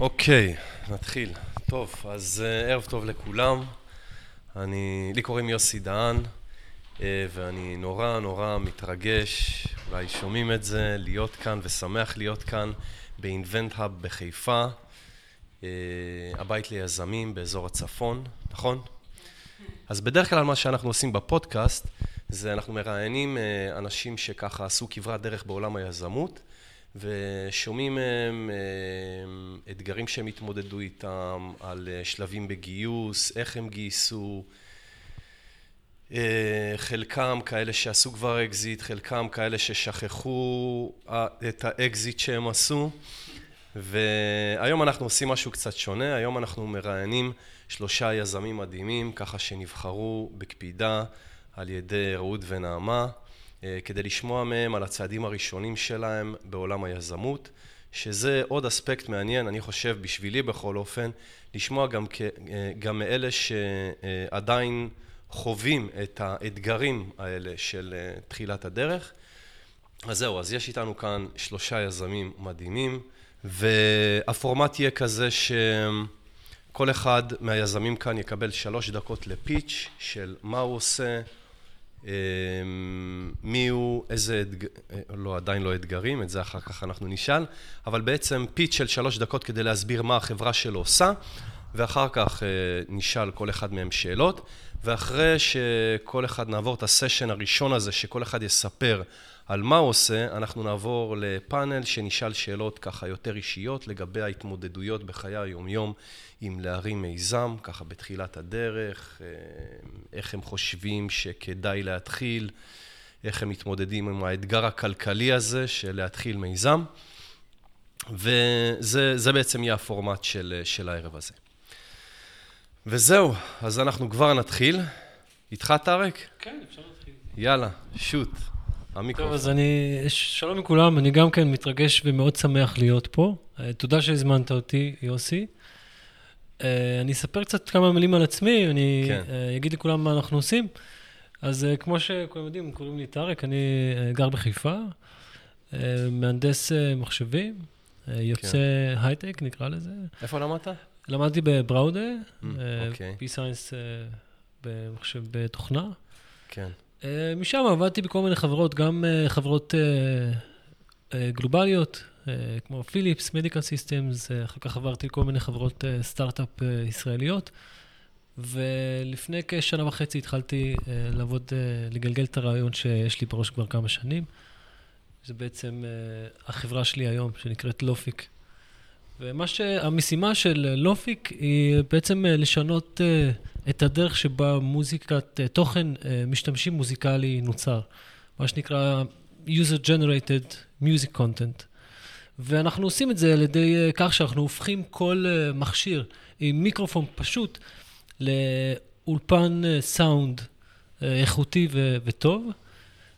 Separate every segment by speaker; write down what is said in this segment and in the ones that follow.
Speaker 1: אוקיי, נתחיל. טוב, אז uh, ערב טוב לכולם. אני, לי קוראים יוסי דהן, uh, ואני נורא נורא מתרגש, אולי שומעים את זה, להיות כאן ושמח להיות כאן באינבנט האב בחיפה, uh, הבית ליזמים באזור הצפון, נכון? אז בדרך כלל מה שאנחנו עושים בפודקאסט זה אנחנו מראיינים אנשים שככה עשו כברת דרך בעולם היזמות ושומעים מהם אה, אתגרים שהם התמודדו איתם, על אה, שלבים בגיוס, איך הם גייסו, אה, חלקם כאלה שעשו כבר אקזיט, חלקם כאלה ששכחו את האקזיט שהם עשו. והיום אנחנו עושים משהו קצת שונה, היום אנחנו מראיינים שלושה יזמים מדהימים, ככה שנבחרו בקפידה על ידי רעות ונעמה כדי לשמוע מהם על הצעדים הראשונים שלהם בעולם היזמות, שזה עוד אספקט מעניין, אני חושב, בשבילי בכל אופן, לשמוע גם, כ, אה, גם מאלה שעדיין חווים את האתגרים האלה של אה, תחילת הדרך. אז זהו, אז יש איתנו כאן שלושה יזמים מדהימים, והפורמט יהיה כזה שכל אחד מהיזמים כאן יקבל שלוש דקות לפיץ' של מה הוא עושה, מי הוא, איזה, אתג... לא, עדיין לא אתגרים, את זה אחר כך אנחנו נשאל, אבל בעצם פיץ של שלוש דקות כדי להסביר מה החברה שלו עושה, ואחר כך אה, נשאל כל אחד מהם שאלות, ואחרי שכל אחד נעבור את הסשן הראשון הזה, שכל אחד יספר על מה הוא עושה, אנחנו נעבור לפאנל שנשאל שאלות ככה יותר אישיות לגבי ההתמודדויות בחיי היומיום עם להרים מיזם, ככה בתחילת הדרך, אה, איך הם חושבים שכדאי להתחיל, איך הם מתמודדים עם האתגר הכלכלי הזה של להתחיל מיזם, וזה בעצם יהיה הפורמט של, של הערב הזה. וזהו, אז אנחנו כבר נתחיל. איתך, טארק?
Speaker 2: כן, אפשר להתחיל.
Speaker 1: יאללה, שוט. המיקרופון.
Speaker 2: טוב, אז אני... שלום לכולם, אני גם כן מתרגש ומאוד שמח להיות פה. אה, תודה שהזמנת אותי, יוסי. אה, אני אספר קצת כמה מילים על עצמי, אני כן. אה, אגיד לכולם מה אנחנו עושים. אז כמו שכולם יודעים, קוראים לי טארק, אני גר בחיפה, מהנדס מחשבים, יוצא כן. הייטק, נקרא לזה.
Speaker 1: איפה למדת?
Speaker 2: למדתי בבראודה, mm, אוקיי. בי-סיינס בתוכנה.
Speaker 1: כן.
Speaker 2: אה, משם עבדתי בכל מיני חברות, גם אה, חברות אה, גלובליות, כמו פיליפס, Medical Systems, אחר כך עברתי כל מיני חברות סטארט-אפ ישראליות, ולפני כשנה וחצי התחלתי לעבוד, לגלגל את הרעיון שיש לי בראש כבר כמה שנים. זה בעצם החברה שלי היום, שנקראת לופיק. ומה שהמשימה של לופיק היא בעצם לשנות את הדרך שבה מוזיקת אה, תוכן אה, משתמשים מוזיקלי נוצר, מה שנקרא user generated music content. ואנחנו עושים את זה על ידי אה, כך שאנחנו הופכים כל מכשיר עם מיקרופון פשוט לאולפן סאונד איכותי ו- וטוב,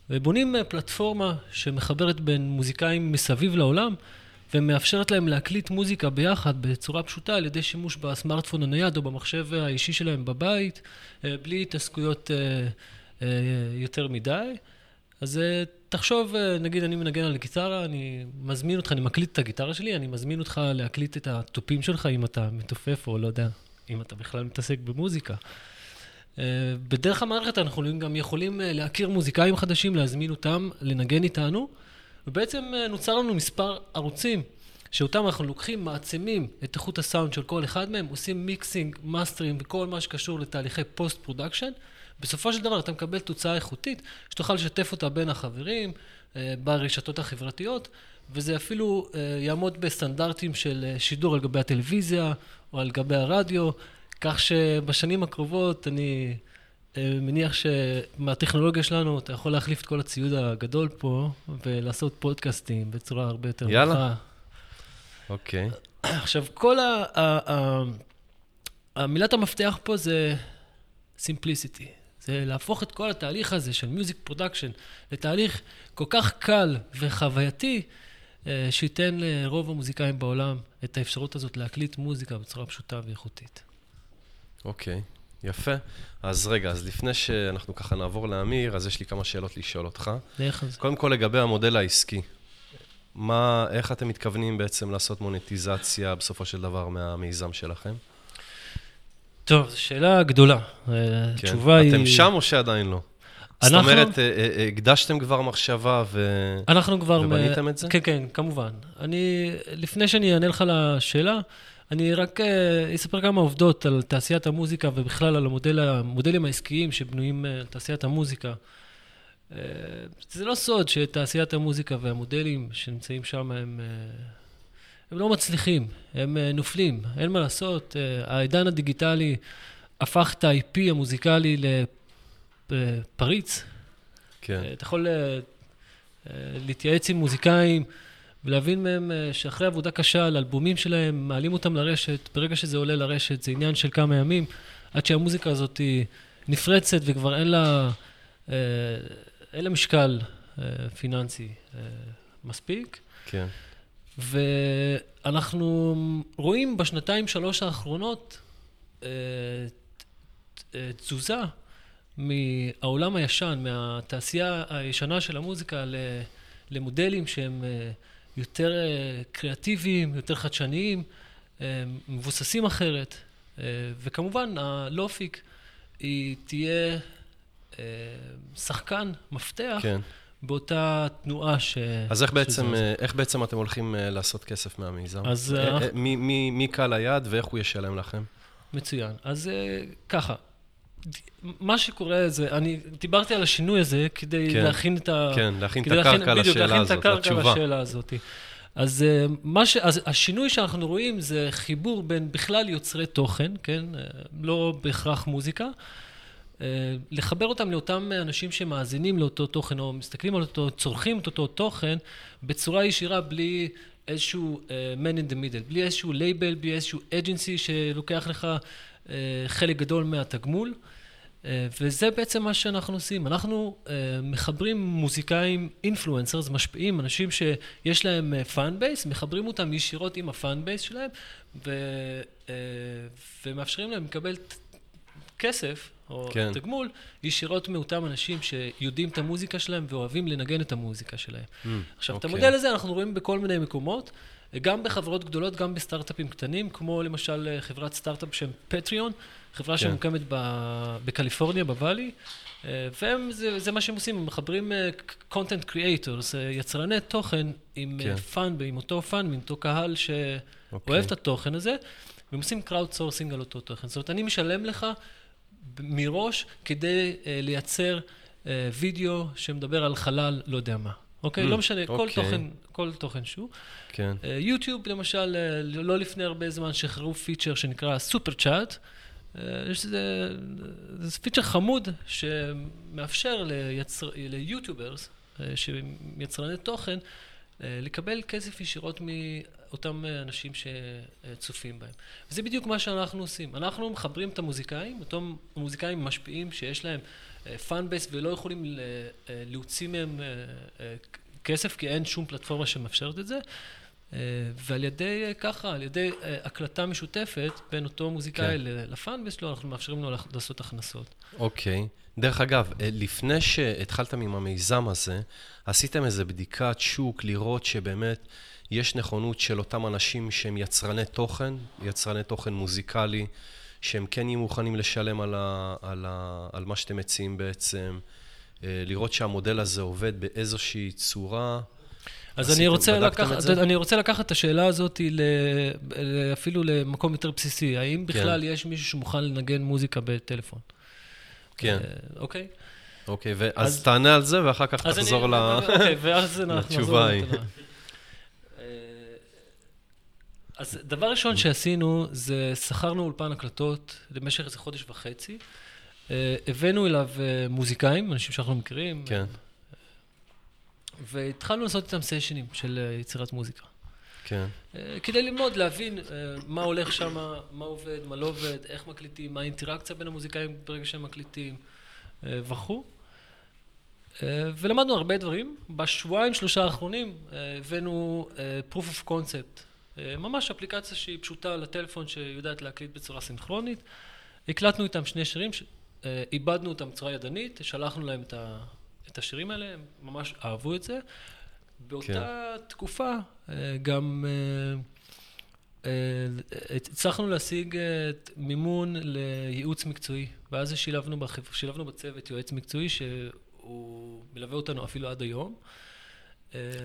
Speaker 2: ובונים פלטפורמה שמחברת בין מוזיקאים מסביב לעולם ומאפשרת להם להקליט מוזיקה ביחד בצורה פשוטה על ידי שימוש בסמארטפון הנייד או במחשב האישי שלהם בבית, אה, בלי התעסקויות אה, אה, יותר מדי. אז תחשוב, נגיד אני מנגן על גיטרה, אני מזמין אותך, אני מקליט את הגיטרה שלי, אני מזמין אותך להקליט את התופים שלך אם אתה מתופף או לא יודע, אם אתה בכלל מתעסק במוזיקה. בדרך המערכת אנחנו גם יכולים להכיר מוזיקאים חדשים, להזמין אותם לנגן איתנו. ובעצם אה, נוצר לנו מספר ערוצים, שאותם אנחנו לוקחים, מעצימים את איכות הסאונד של כל אחד מהם, עושים mixing, mastering וכל מה שקשור לתהליכי post production. בסופו של דבר אתה מקבל תוצאה איכותית, שתוכל לשתף אותה בין החברים, אה, ברשתות החברתיות, וזה אפילו אה, יעמוד בסטנדרטים של שידור על גבי הטלוויזיה או על גבי הרדיו, כך שבשנים הקרובות אני מניח שמהטכנולוגיה שלנו אתה יכול להחליף את כל הציוד הגדול פה ולעשות פודקאסטים בצורה הרבה יותר
Speaker 1: נוחה. יאללה. אוקיי.
Speaker 2: עכשיו, כל ה... ה, ה המילת המפתח פה זה simplicity. זה להפוך את כל התהליך הזה של music production לתהליך כל כך קל וחווייתי, אה, שייתן לרוב המוזיקאים בעולם את האפשרות הזאת להקליט מוזיקה בצורה פשוטה ואיכותית.
Speaker 1: אוקיי. יפה. אז רגע, אז לפני שאנחנו ככה נעבור לאמיר, אז יש לי כמה שאלות לשאול אותך.
Speaker 2: דרך זה.
Speaker 1: קודם כל לגבי המודל העסקי. מה, איך אתם מתכוונים בעצם לעשות מוניטיזציה בסופו של דבר מהמיזם שלכם?
Speaker 2: טוב, זו שאלה גדולה.
Speaker 1: כן.
Speaker 2: התשובה היא...
Speaker 1: אתם שם או שעדיין לא? זאת
Speaker 2: אנחנו-
Speaker 1: אומרת, אה, אה, הקדשתם כבר מחשבה ו...
Speaker 2: אנחנו כבר...
Speaker 1: ובניתם את זה?
Speaker 2: כן, כן, כמובן. אני, לפני שאני אענה לך לשאלה, אני רק אה, אספר כמה עובדות על תעשיית המוזיקה ובכלל על המודל, המודלים העסקיים שבנויים אה, על תעשיית המוזיקה. אה, זה לא סוד שתעשיית המוזיקה והמודלים שנמצאים שם הם, אה, הם לא מצליחים, הם אה, נופלים, אין מה לעשות. אה, העידן הדיגיטלי הפך את ה-IP המוזיקלי לפריץ,
Speaker 1: כן,
Speaker 2: אתה יכול אה, אה, להתייעץ עם מוזיקאים ולהבין מהם אה, שאחרי עבודה קשה על אלבומים שלהם, מעלים אותם לרשת, ברגע שזה עולה לרשת זה עניין של כמה ימים, עד שהמוזיקה הזאת נפרצת וכבר אין לה, אה, אין לה משקל אה, פיננסי מספיק.
Speaker 1: כן,
Speaker 2: ואנחנו רואים בשנתיים, שלוש האחרונות תזוזה מהעולם הישן, מהתעשייה הישנה של המוזיקה למודלים שהם יותר אה, קריאטיביים, יותר חדשניים, אה, מבוססים אחרת. אה, וכמובן, הלופיק היא תהיה שחקן, מפתח,
Speaker 1: כן.
Speaker 2: באותה תנועה ש...
Speaker 1: אז איך בעצם, איך בעצם אתם הולכים לעשות כסף מהמיזם?
Speaker 2: אז,
Speaker 1: מי- מי מי קהל היעד ואיך הוא ישלם לכם?
Speaker 2: מצוין. אז ככה, מה שקורה זה, אני דיברתי על השינוי הזה כדי
Speaker 1: כן,
Speaker 2: להכין את ה...
Speaker 1: כן, להכין את
Speaker 2: כדי להכין-
Speaker 1: הקרקע
Speaker 2: בדיוק,
Speaker 1: לשאלה
Speaker 2: להכין
Speaker 1: הזאת,
Speaker 2: את הקרקע
Speaker 1: לתשובה.
Speaker 2: לשאלה הזאת. אז, אה, מה ש... אז השינוי שאנחנו רואים זה חיבור בין בכלל יוצרי תוכן, כן? אה, לא בהכרח מוזיקה. אה, לחבר אותם לאותם אנשים שמאזינים לאותו תוכן, או מסתכלים על אותו, צורכים את אותו תוכן, בצורה ישירה, בלי איזשהו אה, man in the middle, בלי איזשהו לייבל, בלי איזשהו agency שלוקח לך חלק גדול מהתגמול. אה, וזה בעצם מה שאנחנו עושים. אנחנו אה, מחברים מוזיקאים, influencers, משפיעים, אנשים שיש להם fan base, מחברים אותם ישירות עם ה fan base שלהם, ו, ומאפשרים להם לקבל כסף, או
Speaker 1: כן.
Speaker 2: תגמול, ישירות מאותם אנשים שיודעים את המוזיקה שלהם ואוהבים לנגן את המוזיקה שלהם.
Speaker 1: Mm,
Speaker 2: עכשיו, את
Speaker 1: אוקיי.
Speaker 2: המודל הזה אנחנו רואים בכל מיני מקומות, גם בחברות גדולות, גם בסטארט-אפים קטנים, כמו למשל אה, חברת סטארט-אפ בשם פטריון, חברה
Speaker 1: כן.
Speaker 2: שמוקמת ב- בקליפורניה, בוואלי, אה, והם, זה, זה מה שהם עושים, הם מחברים אה, content creators, יצרני תוכן עם
Speaker 1: כן.
Speaker 2: fan, עם אותו פאן, עם אותו קהל שאוהב
Speaker 1: אוקיי.
Speaker 2: את התוכן הזה, והם עושים crowd sourcing על אותו תוכן. זאת אומרת, אני משלם לך מראש כדי לייצר וידאו שמדבר על חלל, לא יודע מה. אוקיי?
Speaker 1: אמ,
Speaker 2: לא משנה, כל
Speaker 1: אוקיי.
Speaker 2: תוכן, כל תוכן שהוא.
Speaker 1: כן,
Speaker 2: אה, יוטיוב, למשל, אה, לא לפני הרבה זמן שחררו פיצ'ר שנקרא Super Chat. אה, יש איזה, זה פיצ'ר חמוד שמאפשר ליצר, ל YouTubers, שהם יצרני תוכן, לקבל כסף ישירות מאותם אנשים שצופים בהם. וזה בדיוק מה שאנחנו עושים. אנחנו מחברים את המוזיקאים, אותם מוזיקאים משפיעים שיש להם fan base ולא יכולים אה, להוציא מהם אה, אה, כסף, כי אין שום פלטפורמה שמאפשרת את זה. ועל ידי ככה, על ידי הקלטה משותפת בין אותו מוזיקאי
Speaker 1: כן.
Speaker 2: ל- ל fan base שלו, אנחנו מאפשרים לו לעשות הכנסות.
Speaker 1: אוקיי. דרך אגב, לפני שהתחלתם עם המיזם הזה, עשיתם איזו בדיקת שוק לראות שבאמת יש נכונות של אותם אנשים שהם יצרני תוכן, יצרני תוכן מוזיקלי, שהם כן יהיו מוכנים לשלם על, ה, על, ה, על מה שאתם מציעים בעצם, אה, לראות שהמודל הזה עובד באיזושהי צורה.
Speaker 2: אז אני רוצה, לקח? אני רוצה לקחת את השאלה הזאת ל, אפילו למקום יותר בסיסי. האם בכלל יש מישהו שמוכן לנגן מוזיקה בטלפון?
Speaker 1: כן,
Speaker 2: אה, אוקיי.
Speaker 1: אוקיי, ו- אז תענה על זה ואחר כך
Speaker 2: אז אני-
Speaker 1: תחזור ל...
Speaker 2: אוקיי, ואז אנחנו
Speaker 1: לתשובה
Speaker 2: נחזור. לתשובה. אז דבר ראשון שעשינו, זה שכרנו אולפן הקלטות למשך איזה חודש וחצי. אה, הבאנו אליו אה, מוזיקאים, אנשים שאנחנו מכירים,
Speaker 1: כן,
Speaker 2: והתחלנו לעשות איתם סשנים של אה, יצירת מוזיקה.
Speaker 1: כן,
Speaker 2: כדי ללמוד, להבין מה הולך שם, מה עובד, מה לא עובד, איך מקליטים, מה האינטראקציה בין המוזיקאים ברגע שהם מקליטים וכו'. ולמדנו הרבה דברים. בשבועיים, שלושה האחרונים הבאנו proof of concept, ממש אפליקציה שהיא פשוטה לטלפון שיודעת להקליט בצורה סינכרונית. הקלטנו איתם שני שירים, אה, איבדנו אותם בצורה ידנית, שלחנו להם את, ה, את השירים האלה, הם ממש אהבו את זה. באותה כן. תקופה גם הצלחנו להשיג מימון לייעוץ מקצועי, ואז שילבנו, שילבנו בצוות יועץ מקצועי שהוא מלווה אותנו אפילו עד היום.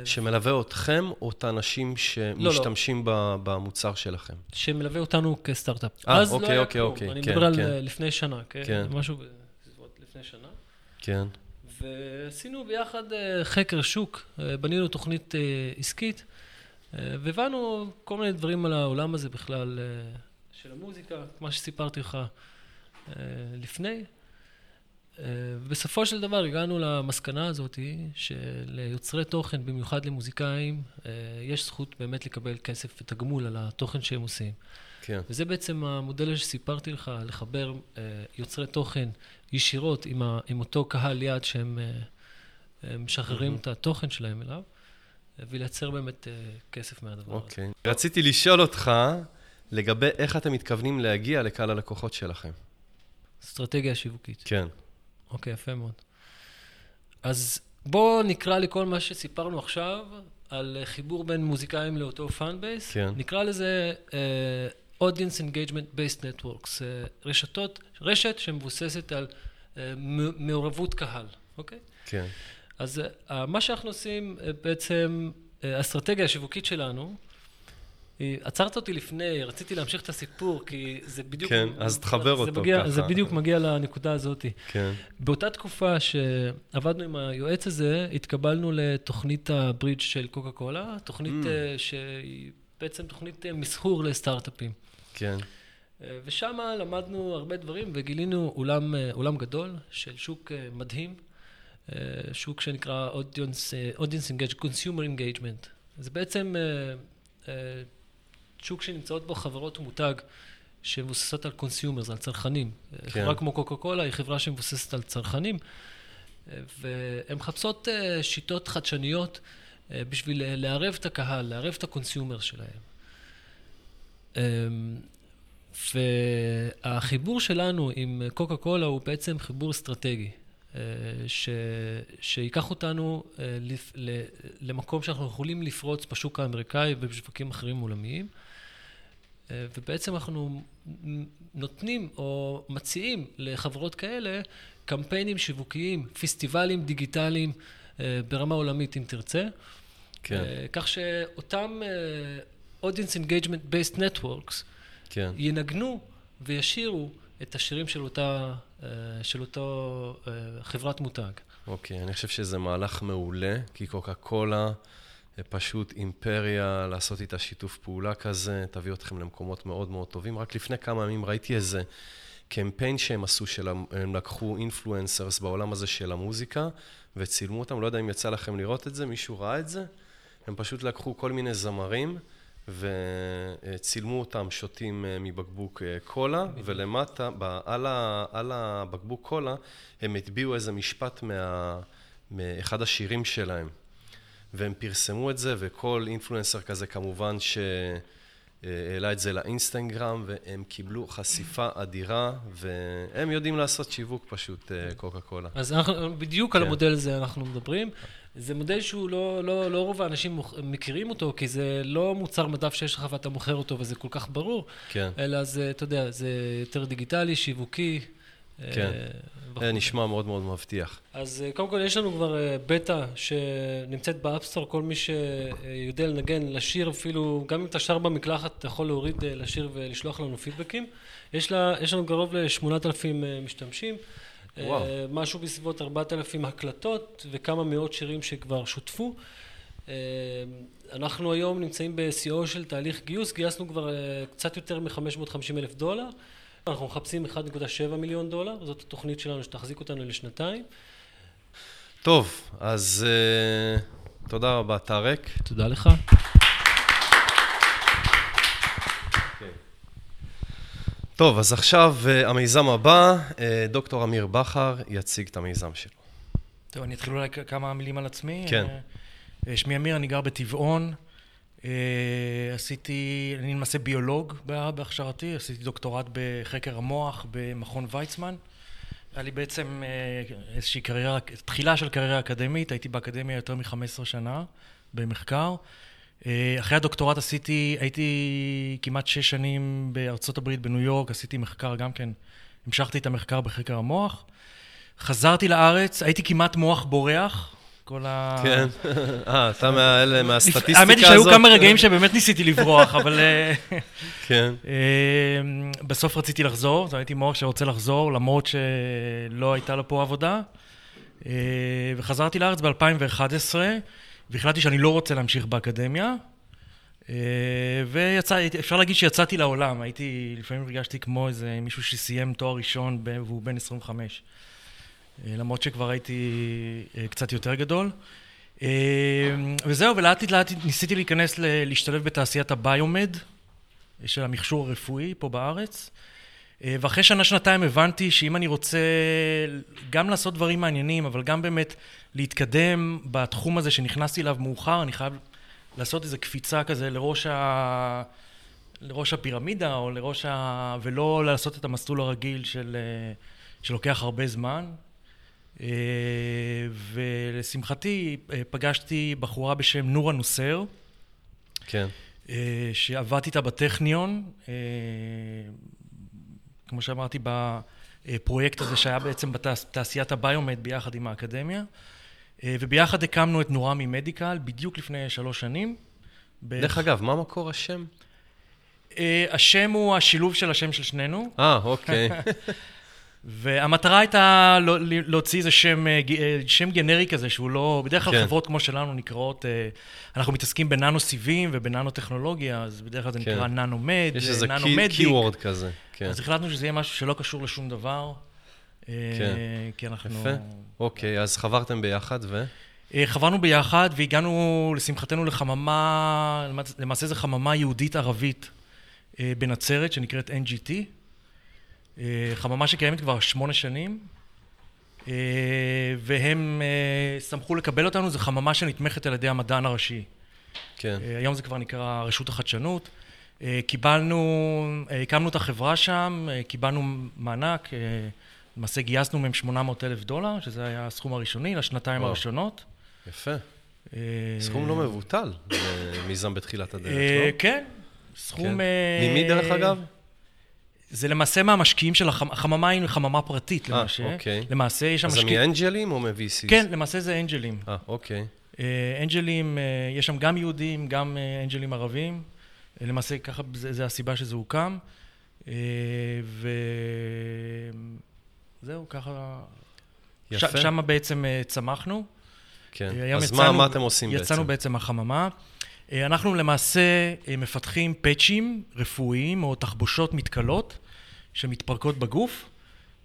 Speaker 1: שמלווה אתכם או את האנשים שמשתמשים לא, לא. במוצר שלכם?
Speaker 2: שמלווה אותנו כסטארט-אפ.
Speaker 1: אה, אוקיי, לא אוקיי, אוקיי.
Speaker 2: אני כן, מדבר כן. על לפני שנה, כן? כן. משהו בסביבות לפני שנה.
Speaker 1: כן.
Speaker 2: ועשינו ביחד אה, חקר שוק, אה, בנינו תוכנית אה, עסקית, והבנו כל מיני דברים על העולם הזה בכלל, של המוזיקה, מה שסיפרתי לך לפני. ובסופו של דבר הגענו למסקנה הזאת שליוצרי תוכן, במיוחד למוזיקאים, יש זכות באמת לקבל כסף ותגמול על התוכן שהם עושים.
Speaker 1: כן.
Speaker 2: וזה בעצם המודל שסיפרתי לך, לחבר יוצרי תוכן ישירות עם, ה, עם אותו קהל יעד שהם אה, משחררים mm-hmm. את התוכן שלהם אליו, ולייצר באמת אה, כסף מהדבר okay. הזה.
Speaker 1: אוקיי. רציתי לשאול אותך לגבי איך אתם מתכוונים להגיע לקהל הלקוחות שלכם.
Speaker 2: אסטרטגיה שיווקית.
Speaker 1: כן.
Speaker 2: אוקיי, אוקיי, יפה מאוד. אז בואו נקרא לכל מה שסיפרנו עכשיו על חיבור בין מוזיקאים לאותו fan base.
Speaker 1: כן.
Speaker 2: נקרא לזה אה, Audience Engagement Based Networks, אה, רשתות, רשת שמבוססת על אה, מעורבות קהל, אוקיי?
Speaker 1: כן.
Speaker 2: אז uh, מה שאנחנו עושים uh, בעצם, האסטרטגיה השיווקית שלנו, עצרת אותי לפני, רציתי להמשיך את הסיפור, כי זה בדיוק...
Speaker 1: כן, אז תחבר אותו
Speaker 2: מגיע,
Speaker 1: ככה.
Speaker 2: זה בדיוק מגיע לנקודה הזאת.
Speaker 1: כן.
Speaker 2: באותה תקופה שעבדנו עם היועץ הזה, התקבלנו לתוכנית הברידג' של קוקה קולה, תוכנית mm. שהיא בעצם תוכנית מסחור לסטארט-אפים.
Speaker 1: כן.
Speaker 2: אה, ושם למדנו הרבה דברים וגילינו אולם, אה, אולם גדול של שוק אה, מדהים, שוק שנקרא Audience, Audience Engagement, Consumer Engagement. זה בעצם שוק שנמצאות בו חברות מותג שמבוססות על consumers, על צרכנים. כן. חברה כמו קוקה קולה היא חברה שמבוססת על צרכנים, והן מחפשות שיטות חדשניות בשביל לערב את הקהל, לערב את ה consumers שלהם. אמ, והחיבור שלנו עם קוקה קולה הוא בעצם חיבור אסטרטגי, אה, ש... שיקח אותנו אה, למקום שאנחנו יכולים לפרוץ בשוק האמריקאי ובשווקים אחרים עולמיים. אה, ובעצם אנחנו נותנים או מציעים לחברות כאלה קמפיינים שיווקיים, פסטיבלים דיגיטליים ברמה עולמית, אם תרצה.
Speaker 1: כן.
Speaker 2: כך שאותם Audience Engagement Based Networks
Speaker 1: כן.
Speaker 2: ינגנו וישירו את השירים של אותה, אה, של אותו אה, חברת מותג.
Speaker 1: אוקיי, אני חושב שזה מהלך מעולה, כי קוקה קולה אה, פשוט אימפריה לעשות איתה שיתוף פעולה כזה, תביא אתכם למקומות מאוד מאוד טובים. רק לפני כמה ימים ראיתי איזה קמפיין שהם עשו, של, הם לקחו אינפלואנסרס בעולם הזה של המוזיקה וצילמו אותם, לא יודע אם יצא לכם לראות את זה, מישהו ראה את זה? הם פשוט לקחו כל מיני זמרים. וצילמו אותם שותים אה, מבקבוק אה, קולה, ולמטה, על, ה, על הבקבוק קולה, הם הטביעו איזה משפט מה, מאחד השירים שלהם. והם פרסמו את זה, וכל אינפלואנסר כזה כמובן שהעלה את זה לאינסטגרם, והם קיבלו חשיפה אדירה, והם יודעים לעשות שיווק פשוט, אה, קוקה קולה.
Speaker 2: אז אנחנו, בדיוק כן. על המודל הזה אנחנו מדברים. זה מודל שהוא לא, לא, לא רוב האנשים מכירים אותו, כי זה לא מוצר מדף שיש לך ואתה מוכר אותו וזה כל כך ברור,
Speaker 1: כן.
Speaker 2: אלא זה, אתה יודע, זה יותר דיגיטלי, שיווקי.
Speaker 1: כן, זה אה, נשמע מאוד מאוד מבטיח.
Speaker 2: אז אה, קודם כל יש לנו כבר אה, בטא שנמצאת ב App Store, כל מי שיודע לנגן, לשיר אפילו, גם אם אתה שר במקלחת, אתה יכול להוריד לשיר ולשלוח לנו פידבקים. יש, לה, יש לנו קרוב ל-8,000 משתמשים.
Speaker 1: וואו.
Speaker 2: משהו בסביבות 4,000 הקלטות וכמה מאות שירים שכבר שותפו. אנחנו היום נמצאים בשיאו של תהליך גיוס, גייסנו כבר קצת יותר מ-550 אלף דולר. אנחנו מחפשים 1.7 מיליון דולר, זאת התוכנית שלנו שתחזיק אותנו לשנתיים.
Speaker 1: טוב, אז uh, תודה רבה, טארק.
Speaker 2: תודה לך.
Speaker 1: טוב, אז עכשיו uh, המיזם הבא, uh, דוקטור אמיר בכר יציג את המיזם שלו.
Speaker 3: טוב, אני אתחיל אולי כמה מילים על עצמי.
Speaker 1: כן.
Speaker 3: שמי אמיר, אני גר בטבעון. אה, עשיתי, אני למעשה ביולוג בהכשרתי, עשיתי דוקטורט בחקר המוח במכון ויצמן. היה לי בעצם אה, איזושהי קריירה, תחילה של קריירה אקדמית, הייתי באקדמיה יותר מ-15 שנה, במחקר. אה, אחרי הדוקטורט עשיתי, הייתי כמעט שש שנים בארצות הברית, בניו יורק, עשיתי מחקר גם כן, המשכתי את המחקר בחקר המוח. חזרתי לארץ, הייתי כמעט מוח בורח, כל ה...
Speaker 1: כן. אה, אתה מהאלה, מהסטטיסטיקה הזאת?
Speaker 3: האמת היא שהיו כמה רגעים שבאמת ניסיתי לברוח, אבל... אה,
Speaker 1: כן.
Speaker 3: בסוף רציתי לחזור, זו הייתי מוח שרוצה לחזור, למרות שלא הייתה לו פה עבודה. וחזרתי לארץ ב-2011. והחלטתי שאני לא רוצה להמשיך באקדמיה. אה, ויצא, אפשר להגיד שיצאתי לעולם, הייתי, לפעמים הרגשתי כמו איזה מישהו שסיים תואר ראשון והוא בן 25. אה, למרות שכבר הייתי אה, קצת יותר גדול. וזהו, ולאט לאט ניסיתי להיכנס, להשתלב בתעשיית הביומד של המכשור הרפואי פה בארץ. ואחרי שנה-שנתיים הבנתי שאם אני רוצה גם לעשות דברים מעניינים, אבל גם באמת להתקדם בתחום הזה שנכנסתי אליו מאוחר, אני חייב לעשות איזו קפיצה כזה לראש, ה... לראש הפירמידה, או לראש ה... ולא לעשות את המסלול הרגיל של... שלוקח הרבה זמן. ולשמחתי פגשתי בחורה בשם נורה נוסר.
Speaker 1: כן.
Speaker 3: שעבדתי איתה בטכניון, כמו שאמרתי, בפרויקט הזה שהיה בעצם בתעשיית הביומד ביחד עם האקדמיה. אה, וביחד הקמנו את נורמי מדיקל בדיוק לפני שלוש שנים.
Speaker 1: דרך אגב, מה מקור השם?
Speaker 3: אה, השם הוא השילוב של השם של שנינו.
Speaker 1: אה, אוקיי.
Speaker 3: והמטרה הייתה לא, להוציא איזה שם, אה, שם גנרי כזה, שהוא לא... בדרך כלל כן. חברות כמו שלנו נקראות... אנחנו מתעסקים בננו סיבים ובננו טכנולוגיה, אז בדרך כלל זה כן. נקרא ננו מד,
Speaker 1: יש איזה קיוורד כזה,
Speaker 3: כן. אז החלטנו שזה יהיה משהו שלא קשור לשום דבר. כן. כי אנחנו...
Speaker 1: יפה. אוקיי, אז חברתם ביחד ו...
Speaker 3: אה, חברנו ביחד והגענו, לשמחתנו, לחממה, למעשה זו חממה יהודית-ערבית אה, בנצרת, שנקראת NGT. אה, חממה שקיימת כבר שמונה שנים, והם שמחו לקבל אותנו, זו חממה שנתמכת על ידי המדען הראשי.
Speaker 1: כן.
Speaker 3: היום זה כבר נקרא רשות החדשנות. קיבלנו, הקמנו את החברה שם, קיבלנו מענק. למעשה גייסנו מהם 800 אלף דולר, שזה היה הסכום הראשוני לשנתיים וואו. הראשונות.
Speaker 1: יפה. אה, סכום לא מבוטל מיזם בתחילת הדרך,
Speaker 3: אה, לא? כן, סכום... כן.
Speaker 1: אה, ממי דרך אגב?
Speaker 3: זה למעשה מהמשקיעים של החממה, החממה היא חממה פרטית למעשה.
Speaker 1: אה, אוקיי.
Speaker 3: למעשה יש שם
Speaker 1: משקיעים... אז זה מאנג'לים או מ-VCs?
Speaker 3: כן, למעשה זה אנג'לים.
Speaker 1: אה, אוקיי.
Speaker 3: אנג'לים, יש שם גם יהודים, גם אנג'לים ערבים. למעשה ככה, זה, זה הסיבה שזה הוקם. ו... זהו, ככה... יפה. שם בעצם צמחנו.
Speaker 1: כן, אז יצאנו, מה, מה אתם עושים
Speaker 3: יצאנו
Speaker 1: בעצם?
Speaker 3: יצאנו בעצם מהחממה. Uh, אנחנו למעשה מפתחים פאצ'ים רפואיים או תחבושות מתכלות שמתפרקות בגוף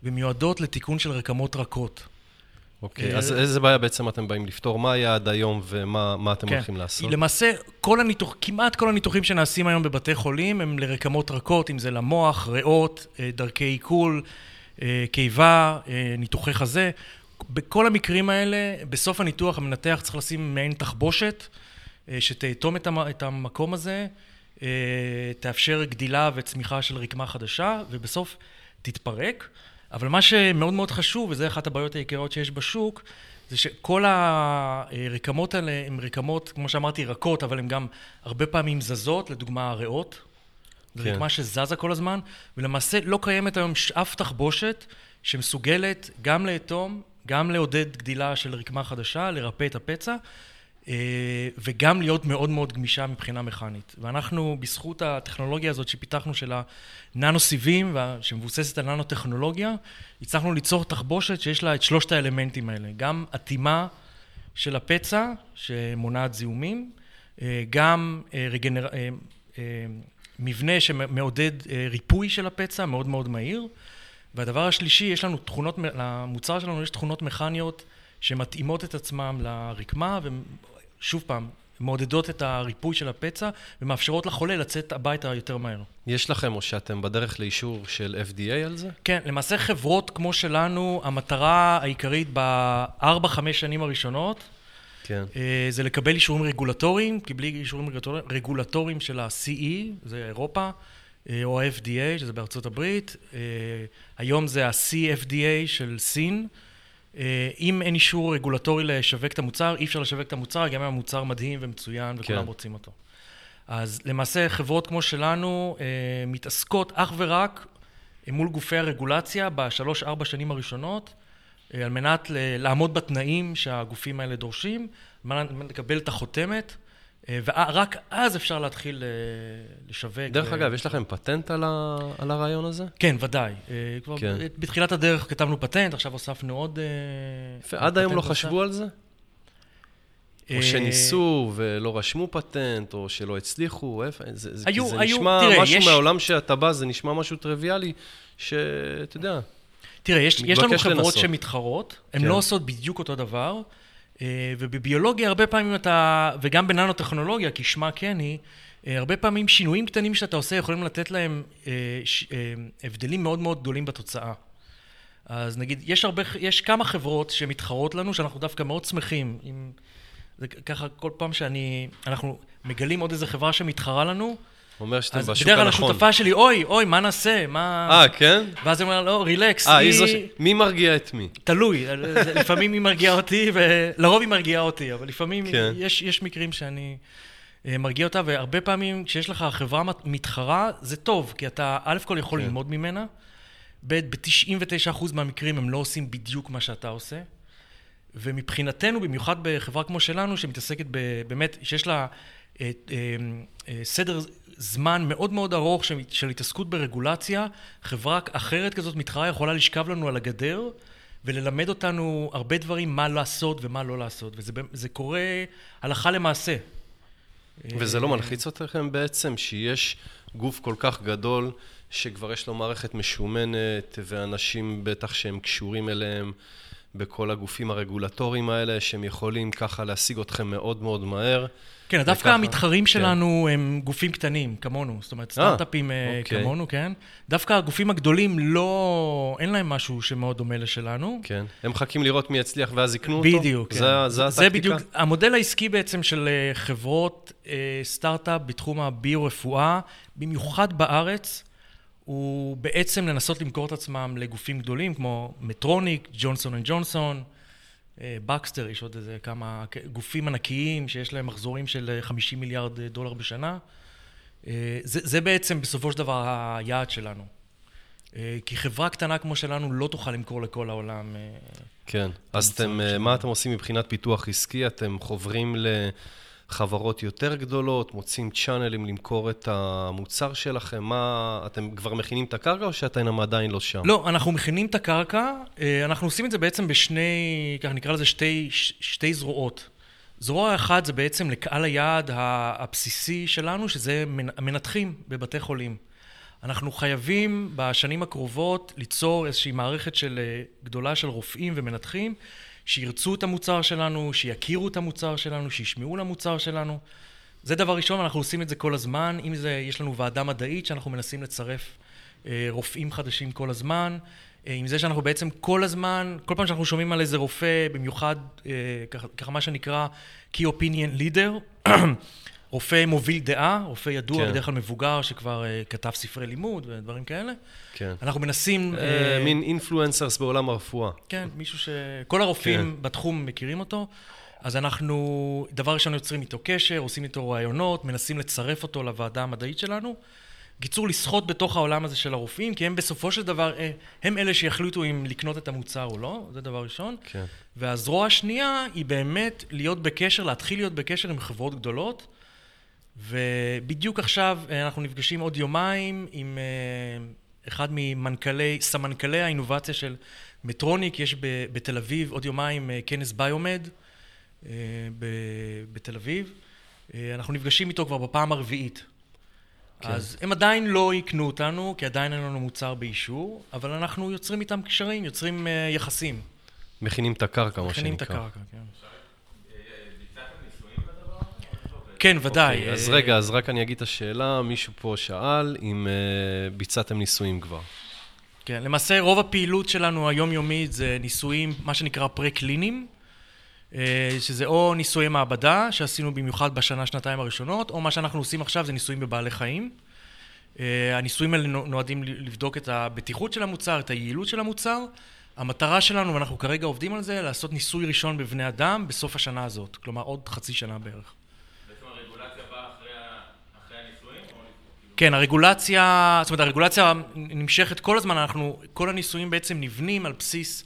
Speaker 3: ומיועדות לתיקון של רקמות רכות.
Speaker 1: אוקיי, אז איזה בעיה בעצם אתם באים לפתור? מה היה עד היום ומה אתם כן. הולכים לעשות?
Speaker 3: למעשה, כל הניתוח, כמעט כל הניתוחים שנעשים היום בבתי חולים הם לרקמות רכות, אם זה למוח, ריאות, דרכי עיכול, אה, קיבה, אה, ניתוחי חזה. בכל המקרים האלה, בסוף הניתוח המנתח צריך לשים מעין תחבושת אה, שתאטום את המקום הזה, תאפשר גדילה וצמיחה של רקמה חדשה, ובסוף תתפרק. אבל מה שמאוד מאוד חשוב, וזו אחת הבעיות העיקריות שיש בשוק, זה שכל הרקמות האלה הן רקמות, כמו שאמרתי, רכות, אבל הן גם הרבה פעמים זזות, לדוגמה הריאות, זו כן. רקמה שזזה כל הזמן, ולמעשה לא קיימת היום אף תחבושת שמסוגלת גם לאטום, גם לעודד גדילה של רקמה חדשה, לרפא את הפצע, אה, וגם להיות מאוד מאוד גמישה מבחינה מכנית. ואנחנו, בזכות הטכנולוגיה הזאת שפיתחנו של הננו סיבים, שמבוססת על ננו טכנולוגיה, הצלחנו ליצור תחבושת שיש לה את שלושת האלמנטים האלה. גם אטימה של הפצע, שמונעת זיהומים, אה, גם אה, רגנר... מבנה שמעודד אה, ריפוי של הפצע מאוד מאוד מהיר. והדבר השלישי, יש לנו תכונות, למוצר שלנו יש תכונות מכניות שמתאימות את עצמם לרקמה, ושוב פעם, מעודדות את הריפוי של הפצע ומאפשרות לחולה לצאת הביתה יותר מהר.
Speaker 1: יש לכם או שאתם בדרך לאישור של FDA על זה?
Speaker 3: כן, למעשה חברות כמו שלנו, המטרה העיקרית בארבע-חמש שנים הראשונות
Speaker 1: כן.
Speaker 3: אה, זה לקבל אישורים רגולטוריים, כי בלי אישורים רגולטוריים של ה-CE, זה אירופה, אה, או ה-FDA, שזה בארצות הברית. אה, היום זה ה-CFDA של סין. אה, אם אין אישור רגולטורי לשווק את המוצר, אי אפשר לשווק את המוצר, גם אם המוצר מדהים ומצוין וכולם
Speaker 1: כן.
Speaker 3: רוצים אותו. אז למעשה חברות כמו שלנו אה, מתעסקות אך ורק מול גופי הרגולציה בשלוש-ארבע שנים הראשונות, אה, על מנת לעמוד בתנאים שהגופים האלה דורשים, על מנת לקבל את החותמת, אה, ורק אז אפשר להתחיל אה, לשווק.
Speaker 1: דרך
Speaker 3: ו-
Speaker 1: אגב, יש לכם פטנט על ה- על הרעיון הזה?
Speaker 3: כן, ודאי. אה, כבר
Speaker 1: כן.
Speaker 3: בתחילת הדרך כתבנו פטנט, עכשיו הוספנו עוד... אה,
Speaker 1: יפה, עד היום לא
Speaker 3: נוסף.
Speaker 1: חשבו על זה?
Speaker 3: אה,
Speaker 1: או שניסו ולא רשמו פטנט, או שלא הצליחו, זה, זה,
Speaker 3: היו-
Speaker 1: זה
Speaker 3: היו-
Speaker 1: נשמע
Speaker 3: תראה,
Speaker 1: משהו
Speaker 3: יש-
Speaker 1: מהעולם שאתה בא, זה נשמע משהו טריוויאלי, שאתה יודע,
Speaker 3: תראה, יש, יש לנו חברות
Speaker 1: לנסות.
Speaker 3: שמתחרות, הן
Speaker 1: כן.
Speaker 3: לא עושות בדיוק אותו דבר, אה, ובביולוגיה הרבה פעמים אתה, וגם בננו-טכנולוגיה, כי שמה כן היא, אה, הרבה פעמים שינויים קטנים שאתה עושה יכולים לתת להם אה, אה, הבדלים מאוד מאוד גדולים בתוצאה. אז נגיד, יש, הרבה, יש כמה חברות שמתחרות לנו, שאנחנו דווקא מאוד שמחים. אם, זה ככה, כל פעם שאני, אנחנו מגלים עוד איזה חברה שמתחרה לנו,
Speaker 1: אומר שאתם
Speaker 3: אז
Speaker 1: בשוק
Speaker 3: בדרך כלל
Speaker 1: הנכון.
Speaker 3: השותפה שלי, אוי, אוי, מה נעשה? מה...
Speaker 1: אה, כן?
Speaker 3: ואז היא אומרת, לא, רילקס,
Speaker 1: אה,
Speaker 3: היא...
Speaker 1: זו ש... מי מרגיע את מי?
Speaker 3: תלוי, זה- לפעמים היא מרגיעה אותי, ולרוב היא מרגיעה אותי, אבל לפעמים
Speaker 1: כן.
Speaker 3: יש, יש מקרים שאני אה, מרגיע אותה, והרבה פעמים כשיש לך חברה מת- מתחרה, זה טוב, כי אתה א' כל יכול
Speaker 1: כן.
Speaker 3: ללמוד ממנה, ב', ב-99% מהמקרים הם לא עושים בדיוק מה שאתה עושה, ומבחינתנו, במיוחד בחברה כמו שלנו, שמתעסקת ב- באמת, שיש לה אה, אה, אה, סדר זמן מאוד מאוד ארוך של, של התעסקות ברגולציה, חברה אחרת כזאת מתחרה יכולה לשכב לנו על הגדר וללמד אותנו הרבה דברים, מה לעשות ומה לא לעשות, וזה קורה הלכה למעשה.
Speaker 1: וזה לא
Speaker 3: אה,
Speaker 1: מלחיץ אתכם בעצם, שיש גוף כל כך גדול, שכבר יש לו מערכת משומנת, ואנשים בטח שהם קשורים אליהם בכל הגופים הרגולטוריים האלה, שהם יכולים ככה להשיג אתכם מאוד מאוד מהר.
Speaker 3: כן, דווקא המתחרים
Speaker 1: כן.
Speaker 3: שלנו הם גופים קטנים, כמונו. זאת אומרת, סטארט-אפים אה,
Speaker 1: אוקיי.
Speaker 3: כמונו, כן? דווקא הגופים הגדולים לא... אין להם משהו שמאוד דומה לשלנו.
Speaker 1: כן. הם מחכים לראות מי יצליח ואז יקנו אותו?
Speaker 3: בדיוק, כן.
Speaker 1: זה, זה הטקטיקה?
Speaker 3: זה בדיוק, המודל העסקי בעצם של אה, חברות אה, סטארט-אפ בתחום הביו-רפואה, במיוחד בארץ, הוא בעצם לנסות למכור את עצמם לגופים גדולים כמו מדטרוניק, ג'ונסון אנד ג'ונסון, אה, בקסטר, יש עוד איזה כמה גופים ענקיים שיש להם מחזורים של אה, 50 מיליארד אה, דולר בשנה. אה, זה, זה בעצם בסופו של דבר היעד שלנו. אה, כי חברה קטנה כמו שלנו לא תוכל למכור לכל העולם. אה,
Speaker 1: כן. אז אתם, אה. מה אתם עושים מבחינת פיתוח עסקי? אתם חוברים לחברות יותר גדולות, מוצאים channel ים למכור את המוצר שלכם? מה, אתם כבר מכינים את הקרקע או שאתם עדיין לא שם?
Speaker 3: לא, אנחנו מכינים את הקרקע, אה, אנחנו עושים את זה בעצם בשני, ככה נקרא לזה שתי, שתי זרועות. זרוע אחת זה בעצם לקהל היעד הבסיסי שלנו, שזה מנ- המנתחים בבתי חולים. אנחנו חייבים בשנים הקרובות ליצור איזושהי מערכת של אה, גדולה של רופאים ומנתחים, שירצו את המוצר שלנו, שיכירו את המוצר שלנו, שישמעו למוצר שלנו. זה דבר ראשון, אנחנו עושים את זה כל הזמן. אם זה, יש לנו ועדה מדעית שאנחנו מנסים לצרף אה, רופאים חדשים כל הזמן. אה, עם זה שאנחנו בעצם כל הזמן, כל פעם שאנחנו שומעים על איזה רופא, במיוחד אה, ככה, ככה מה שנקרא Key Opinion Leader, רופא מוביל דעה, רופא ידוע,
Speaker 1: כן.
Speaker 3: בדרך כלל מבוגר, שכבר אה, כתב ספרי לימוד ודברים כאלה.
Speaker 1: כן.
Speaker 3: אנחנו מנסים...
Speaker 1: אה,
Speaker 3: אה,
Speaker 1: מין אינפלואנסרס בעולם הרפואה.
Speaker 3: כן, מישהו ש... כל הרופאים
Speaker 1: כן.
Speaker 3: בתחום מכירים אותו. אז אנחנו, דבר ראשון, יוצרים איתו קשר, עושים איתו ראיונות, מנסים לצרף אותו לוועדה המדעית שלנו. בקיצור, לשחות בתוך העולם הזה של הרופאים, כי הם בסופו של דבר, הם אלה שיחליטו אם לקנות את המוצר או לא, זה דבר ראשון.
Speaker 1: כן.
Speaker 3: והזרוע השנייה היא באמת להיות בקשר, להתחיל להיות בקשר עם חברות גדולות. ובדיוק עכשיו אה, אנחנו נפגשים עוד יומיים עם אה, אחד ממנכ"לי, סמנכ"לי האינובציה של מטרוניק, יש ב- בתל אביב עוד יומיים אה, כנס ביומד בתל אביב. אנחנו נפגשים איתו כבר בפעם הרביעית.
Speaker 1: כן.
Speaker 3: אז הם עדיין לא יקנו אותנו, כי עדיין אין לנו מוצר באישור, אבל אנחנו יוצרים איתם קשרים, יוצרים יחסים.
Speaker 1: מכינים את הקרקע, מה שנקרא.
Speaker 3: מכינים את הקרקע, כן. כן, ודאי.
Speaker 1: אוקיי, אז רגע, אז רק אני אגיד את השאלה, מישהו פה שאל אם אה, ביצעתם ניסויים כבר.
Speaker 3: כן, למעשה רוב הפעילות שלנו היומיומית זה ניסויים, מה שנקרא פרה-קליניים, אה, שזה או ניסויי מעבדה, שעשינו במיוחד בשנה, שנתיים הראשונות, או מה שאנחנו עושים עכשיו זה ניסויים בבעלי חיים. אה, הניסויים האלה נו- נועדים לבדוק את הבטיחות של המוצר, את היעילות של המוצר, המטרה שלנו, ואנחנו כרגע עובדים על זה, לעשות ניסוי ראשון בבני אדם בסוף השנה הזאת. כלומר, עוד חצי שנה בערך. כן, הרגולציה, זאת אומרת, הרגולציה נמשכת כל הזמן, אנחנו, כל הניסויים בעצם נבנים על בסיס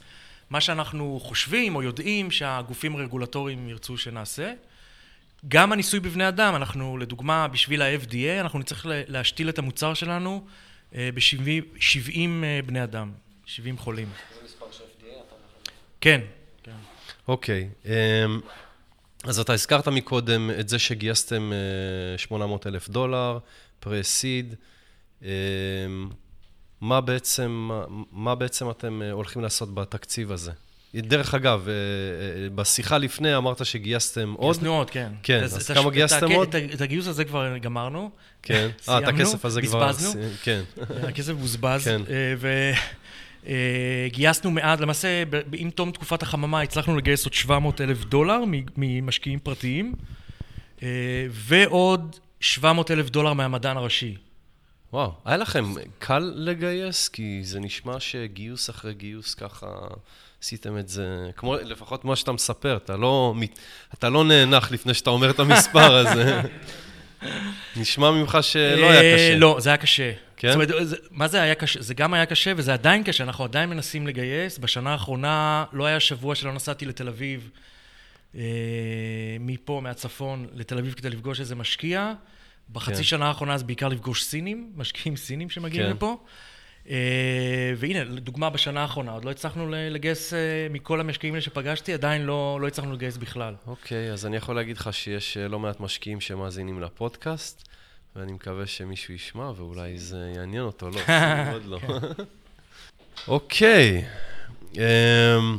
Speaker 3: מה שאנחנו חושבים או יודעים שהגופים הרגולטוריים ירצו שנעשה. גם הניסוי בבני אדם, אנחנו, לדוגמה, בשביל ה-FDA, אנחנו נצטרך להשתיל את המוצר שלנו ב-70 אה, בני אדם, 70 חולים. זה מספר ש-FDA? כן. כן.
Speaker 1: אוקיי. אמ, אז אתה הזכרת מקודם את זה שגייסתם 800 אה, אלף דולר, פרה-סיד. אמ, מה בעצם, מה בעצם אתם אה, הולכים לעשות בתקציב הזה? דרך אגב, בשיחה לפני אמרת שגייסתם עוד.
Speaker 3: גייסנו עוד, כן.
Speaker 1: כן, אז כמה גייסתם עוד?
Speaker 3: את הגיוס הזה כבר גמרנו.
Speaker 1: כן. אה, את הכסף הזה כבר...
Speaker 3: בזבזנו. כן. הכסף בוזבז. כן. וגייסנו מעט, למעשה, עם תום תקופת החממה הצלחנו לגייס עוד 700 אלף דולר ממשקיעים פרטיים, ועוד 700 אלף דולר מהמדען הראשי.
Speaker 1: וואו, היה לכם קל לגייס? כי זה נשמע שגיוס אחרי גיוס ככה עשיתם את זה, כמו, לפחות מה שאתה מספר, אתה לא, אתה לא נאנח לפני שאתה אומר את המספר הזה. נשמע ממך שלא היה
Speaker 3: אה,
Speaker 1: קשה.
Speaker 3: לא, זה היה קשה. כן? זאת אומרת, מה זה היה קשה? זה גם היה קשה וזה עדיין קשה, אנחנו עדיין מנסים לגייס. בשנה האחרונה לא היה שבוע שלא נסעתי לתל אביב, אה, מפה, מהצפון, לתל אביב כדי לפגוש איזה משקיע. בחצי כן. שנה האחרונה זה בעיקר לפגוש סינים, משקיעים סינים שמגיעים כן. לפה. אה, והנה, לדוגמה, בשנה האחרונה, עוד לא הצלחנו לגייס אה, מכל המשקיעים האלה שפגשתי, עדיין לא, לא הצלחנו לגייס בכלל.
Speaker 1: אוקיי, אז אני יכול להגיד לך שיש אה, לא מעט משקיעים שמאזינים לפודקאסט, ואני מקווה שמישהו ישמע ואולי זה יעניין אותו, לא, עוד לא. אוקיי. אמ,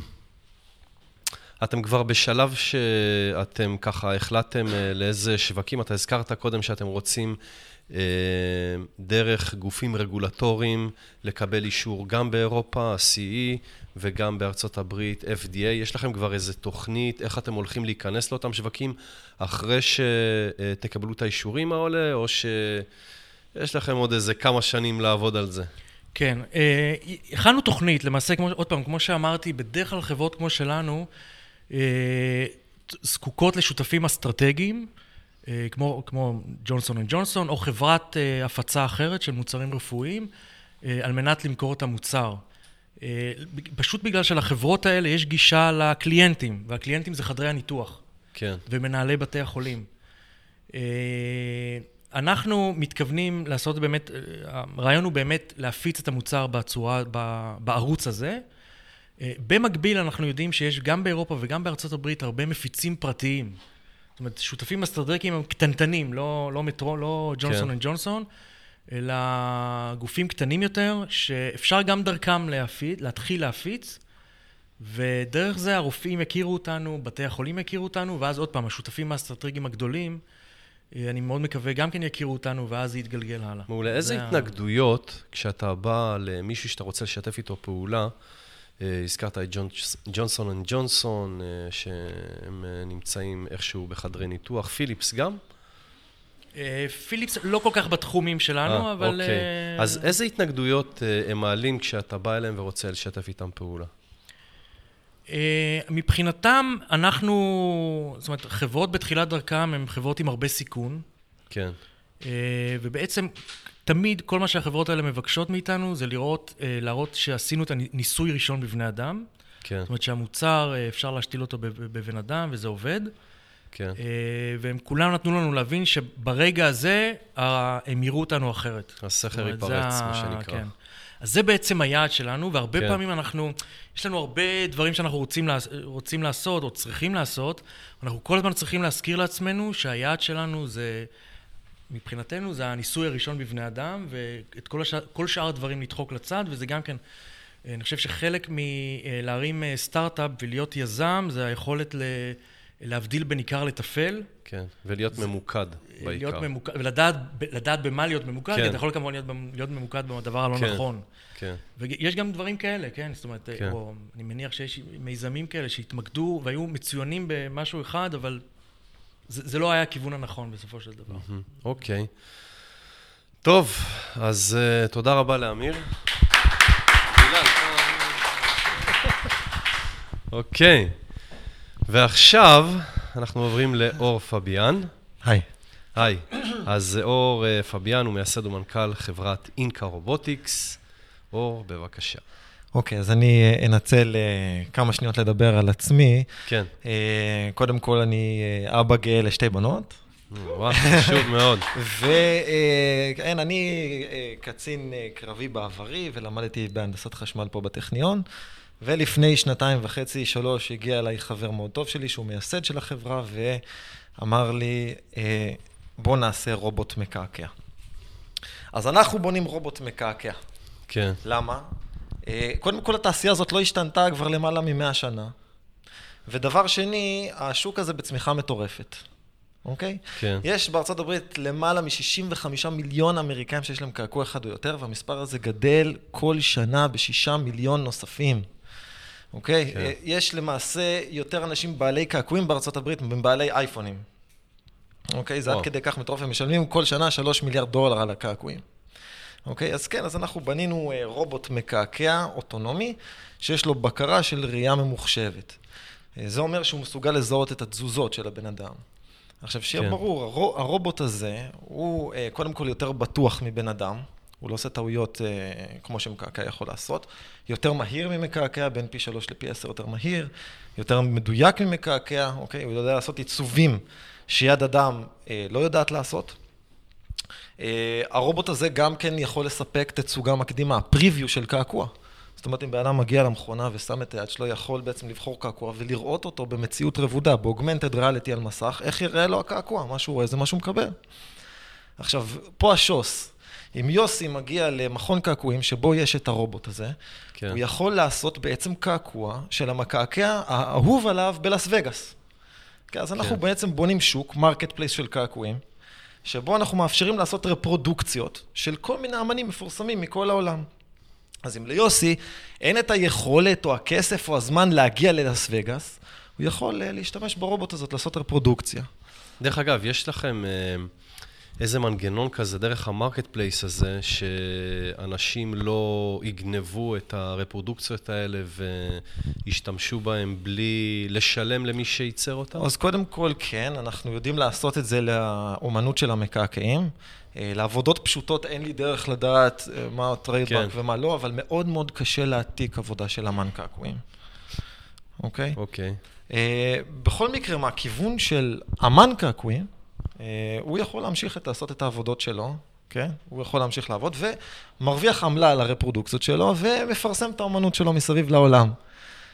Speaker 1: אתם כבר בשלב שאתם ככה החלטתם לאיזה שווקים, אתה הזכרת קודם שאתם רוצים אה, דרך גופים רגולטוריים לקבל אישור גם באירופה, ה-CE, וגם בארצות הברית, FDA. יש לכם כבר איזה תוכנית, איך אתם הולכים להיכנס לאותם שווקים אחרי שתקבלו את האישורים האלה, או שיש לכם עוד איזה כמה שנים לעבוד על זה?
Speaker 3: כן, אה, הכנו תוכנית, למעשה, כמו, עוד פעם, כמו שאמרתי, בדרך כלל חברות כמו שלנו, אה, זקוקות לשותפים אסטרטגיים. אה, כמו, כמו ג'ונסון אנד ג'ונסון, או חברת אה, הפצה אחרת של מוצרים רפואיים, אה, על מנת למכור את המוצר. פשוט בגלל שלחברות האלה יש גישה לקליינטים, והקליינטים זה חדרי הניתוח.
Speaker 1: כן.
Speaker 3: ומנהלי בתי החולים. אנחנו מתכוונים לעשות באמת, הרעיון הוא באמת להפיץ את המוצר בצורה, בערוץ הזה. במקביל אנחנו יודעים שיש גם באירופה וגם בארצות הברית הרבה מפיצים פרטיים. זאת אומרת, שותפים אסטרטגיים הם קטנטנים, לא, לא מטרו, לא ג'ונסון אנד כן. ג'ונסון, אלא גופים קטנים יותר, שאפשר גם דרכם להפיץ, להתחיל להפיץ, ודרך זה הרופאים יכירו אותנו, בתי החולים יכירו אותנו, ואז עוד פעם, השותפים האסטרטגיים הגדולים, אה, אני מאוד מקווה, גם כן יכירו אותנו, ואז זה יתגלגל הלאה.
Speaker 1: מעולה. איזה התנגדויות, כשאתה בא למישהו שאתה רוצה לשתף איתו פעולה, אה, הזכרת את ג'ונסון אנד ג'ונסון, אה, שהם אה, נמצאים איכשהו בחדרי ניתוח. פיליפס גם?
Speaker 3: פיליפס לא כל כך בתחומים שלנו, אבל...
Speaker 1: אוקיי. אז איזה התנגדויות הם מעלים כשאתה בא אליהם ורוצה לשתף איתם פעולה?
Speaker 3: מבחינתם, אנחנו... זאת אומרת, חברות בתחילת דרכם הן חברות עם הרבה סיכון.
Speaker 1: כן.
Speaker 3: ובעצם תמיד כל מה שהחברות האלה מבקשות מאיתנו זה לראות, אה, להראות שעשינו את הניסוי ראשון בבני אדם.
Speaker 1: כן.
Speaker 3: זאת אומרת שהמוצר, אה, אפשר להשתיל אותו בבן אדם וזה עובד.
Speaker 1: כן. אה,
Speaker 3: והם כולם נתנו לנו להבין שברגע הזה הם יראו אותנו אחרת.
Speaker 1: הסכר ייפרץ, מה שנקרא. כן.
Speaker 3: אז זה בעצם היעד שלנו, והרבה כן. פעמים אנחנו, יש לנו הרבה דברים שאנחנו רוצים, רוצים לעשות או צריכים לעשות, אנחנו כל הזמן צריכים להזכיר לעצמנו שהיעד שלנו זה מבחינתנו זה הניסוי הראשון בבני אדם, ואת כל, השאר, כל שאר הדברים לדחוק לצד, וזה גם כן, אני חושב שחלק מלהרים אה, סטארט-אפ ולהיות יזם, זה היכולת ל... להבדיל בין עיקר לטפל.
Speaker 1: כן, ולהיות זה, ממוקד בעיקר.
Speaker 3: להיות ממוקד, ולדעת במה להיות ממוקד, כן. כי אתה יכול כמובן להיות, להיות ממוקד בדבר הלא כן, נכון.
Speaker 1: כן.
Speaker 3: ויש גם דברים כאלה, כן? זאת אומרת, כן. או, אני מניח שיש מיזמים כאלה שהתמקדו והיו מצוינים במשהו אחד, אבל זה, זה לא היה הכיוון הנכון בסופו של דבר.
Speaker 1: אוקיי. Okay. טוב, אז uh, תודה רבה לאמיר. אוקיי. ועכשיו אנחנו עוברים לאור פביאן.
Speaker 4: היי.
Speaker 1: היי. אז אור אה, פביאן הוא מייסד ומנכ"ל חברת אינקה רובוטיקס. אור, בבקשה.
Speaker 4: אוקיי, אז אני אה, אנצל uh, כמה שניות לדבר על עצמי.
Speaker 1: כן.
Speaker 4: Uh, קודם כל, אני uh, אבא גאה לשתי בנות.
Speaker 1: וואו, חשוב מאוד.
Speaker 4: וכן, אני uh, קצין uh, קרבי בעברי, ולמדתי בהנדסת חשמל פה בטכניון. ולפני שנתיים וחצי, שלוש, הגיע אליי חבר מאוד טוב שלי, שהוא מייסד של החברה, ואמר לי, אה, בוא נעשה רובוט מקעקע. אז אנחנו בונים רובוט מקעקע.
Speaker 1: כן.
Speaker 4: למה? אה, קודם כל, התעשייה הזאת לא השתנתה כבר למעלה ממאה שנה. ודבר שני, השוק הזה בצמיחה מטורפת. אוקיי?
Speaker 1: כן.
Speaker 4: יש בארצות הברית למעלה מ-65 מיליון אמריקאים שיש להם קעקוע אחד או יותר, והמספר הזה גדל כל שנה בשישה מיליון נוספים. אוקיי?
Speaker 1: כן.
Speaker 4: אה, יש למעשה יותר אנשים בעלי קעקועים בארצות הברית מבעלי אייפונים. אוקיי? זה עד
Speaker 1: וואו.
Speaker 4: כדי כך מטורף, הם משלמים כל שנה 3 מיליארד דולר על הקעקועים. אוקיי? אז כן, אז אנחנו בנינו אה, רובוט מקעקע אוטונומי, שיש לו בקרה של ראייה ממוחשבת. אה, זה אומר שהוא מסוגל לזהות את התזוזות של הבן אדם. עכשיו, שיהיה
Speaker 1: כן.
Speaker 4: ברור, הרו- הרובוט הזה הוא אה, קודם כל יותר בטוח מבן אדם, הוא לא עושה טעויות אה, כמו שמקעקע יכול לעשות, יותר מהיר ממקעקע, בין פי שלוש לפי עשר יותר מהיר, יותר מדויק ממקעקע, אוקיי? הוא יודע לעשות עיצובים שיד אדם אה, לא יודעת לעשות. אה, הרובוט הזה גם כן יכול לספק תצוגה מקדימה, פריוויו של קעקוע. זאת אומרת, אם בן אדם מגיע למכונה ושם את היד שלו, יכול בעצם לבחור קעקוע ולראות אותו במציאות רבודה, ב augmented reality על מסך, איך יראה לו הקעקוע, מה שהוא רואה זה מה שהוא מקבל. עכשיו, פה השוס. אם יוסי מגיע למכון קעקועים שבו יש את הרובוט הזה,
Speaker 1: כן.
Speaker 4: הוא יכול לעשות בעצם קעקוע של המקעקע האהוב עליו בלאס וגאס. כן, אז אנחנו
Speaker 1: כן.
Speaker 4: בעצם בונים שוק, marketplace של קעקועים, שבו אנחנו מאפשרים לעשות רפרודוקציות של כל מיני אמנים מפורסמים מכל העולם. אז אם ליוסי אין את היכולת או הכסף או הזמן להגיע ללאס וגאס, הוא יכול אה, להשתמש ברובוט הזאת, לעשות רפרודוקציה.
Speaker 1: דרך אגב, יש לכם אה, איזה מנגנון כזה דרך ה marketplace הזה, שאנשים לא יגנבו את הרפרודוקציות האלה וישתמשו בהם בלי לשלם למי שייצר אותם?
Speaker 4: אז קודם כל, כן, אנחנו יודעים לעשות את זה לאומנות של המקעקעים. אה, לעבודות פשוטות אין לי דרך לדעת אה, מה הטריידמרק
Speaker 1: כן.
Speaker 4: ומה לא, אבל מאוד מאוד קשה להעתיק עבודה של אמן קעקועים. אוקיי?
Speaker 1: אוקיי.
Speaker 4: אה, בכל מקרה, מהכיוון של אמן קעקועים, הוא יכול להמשיך את- לעשות את העבודות שלו, כן? הוא יכול להמשיך לעבוד, ומרוויח עמלה על הרפרודוקציות שלו, ומפרסם את האמנות שלו מסביב לעולם.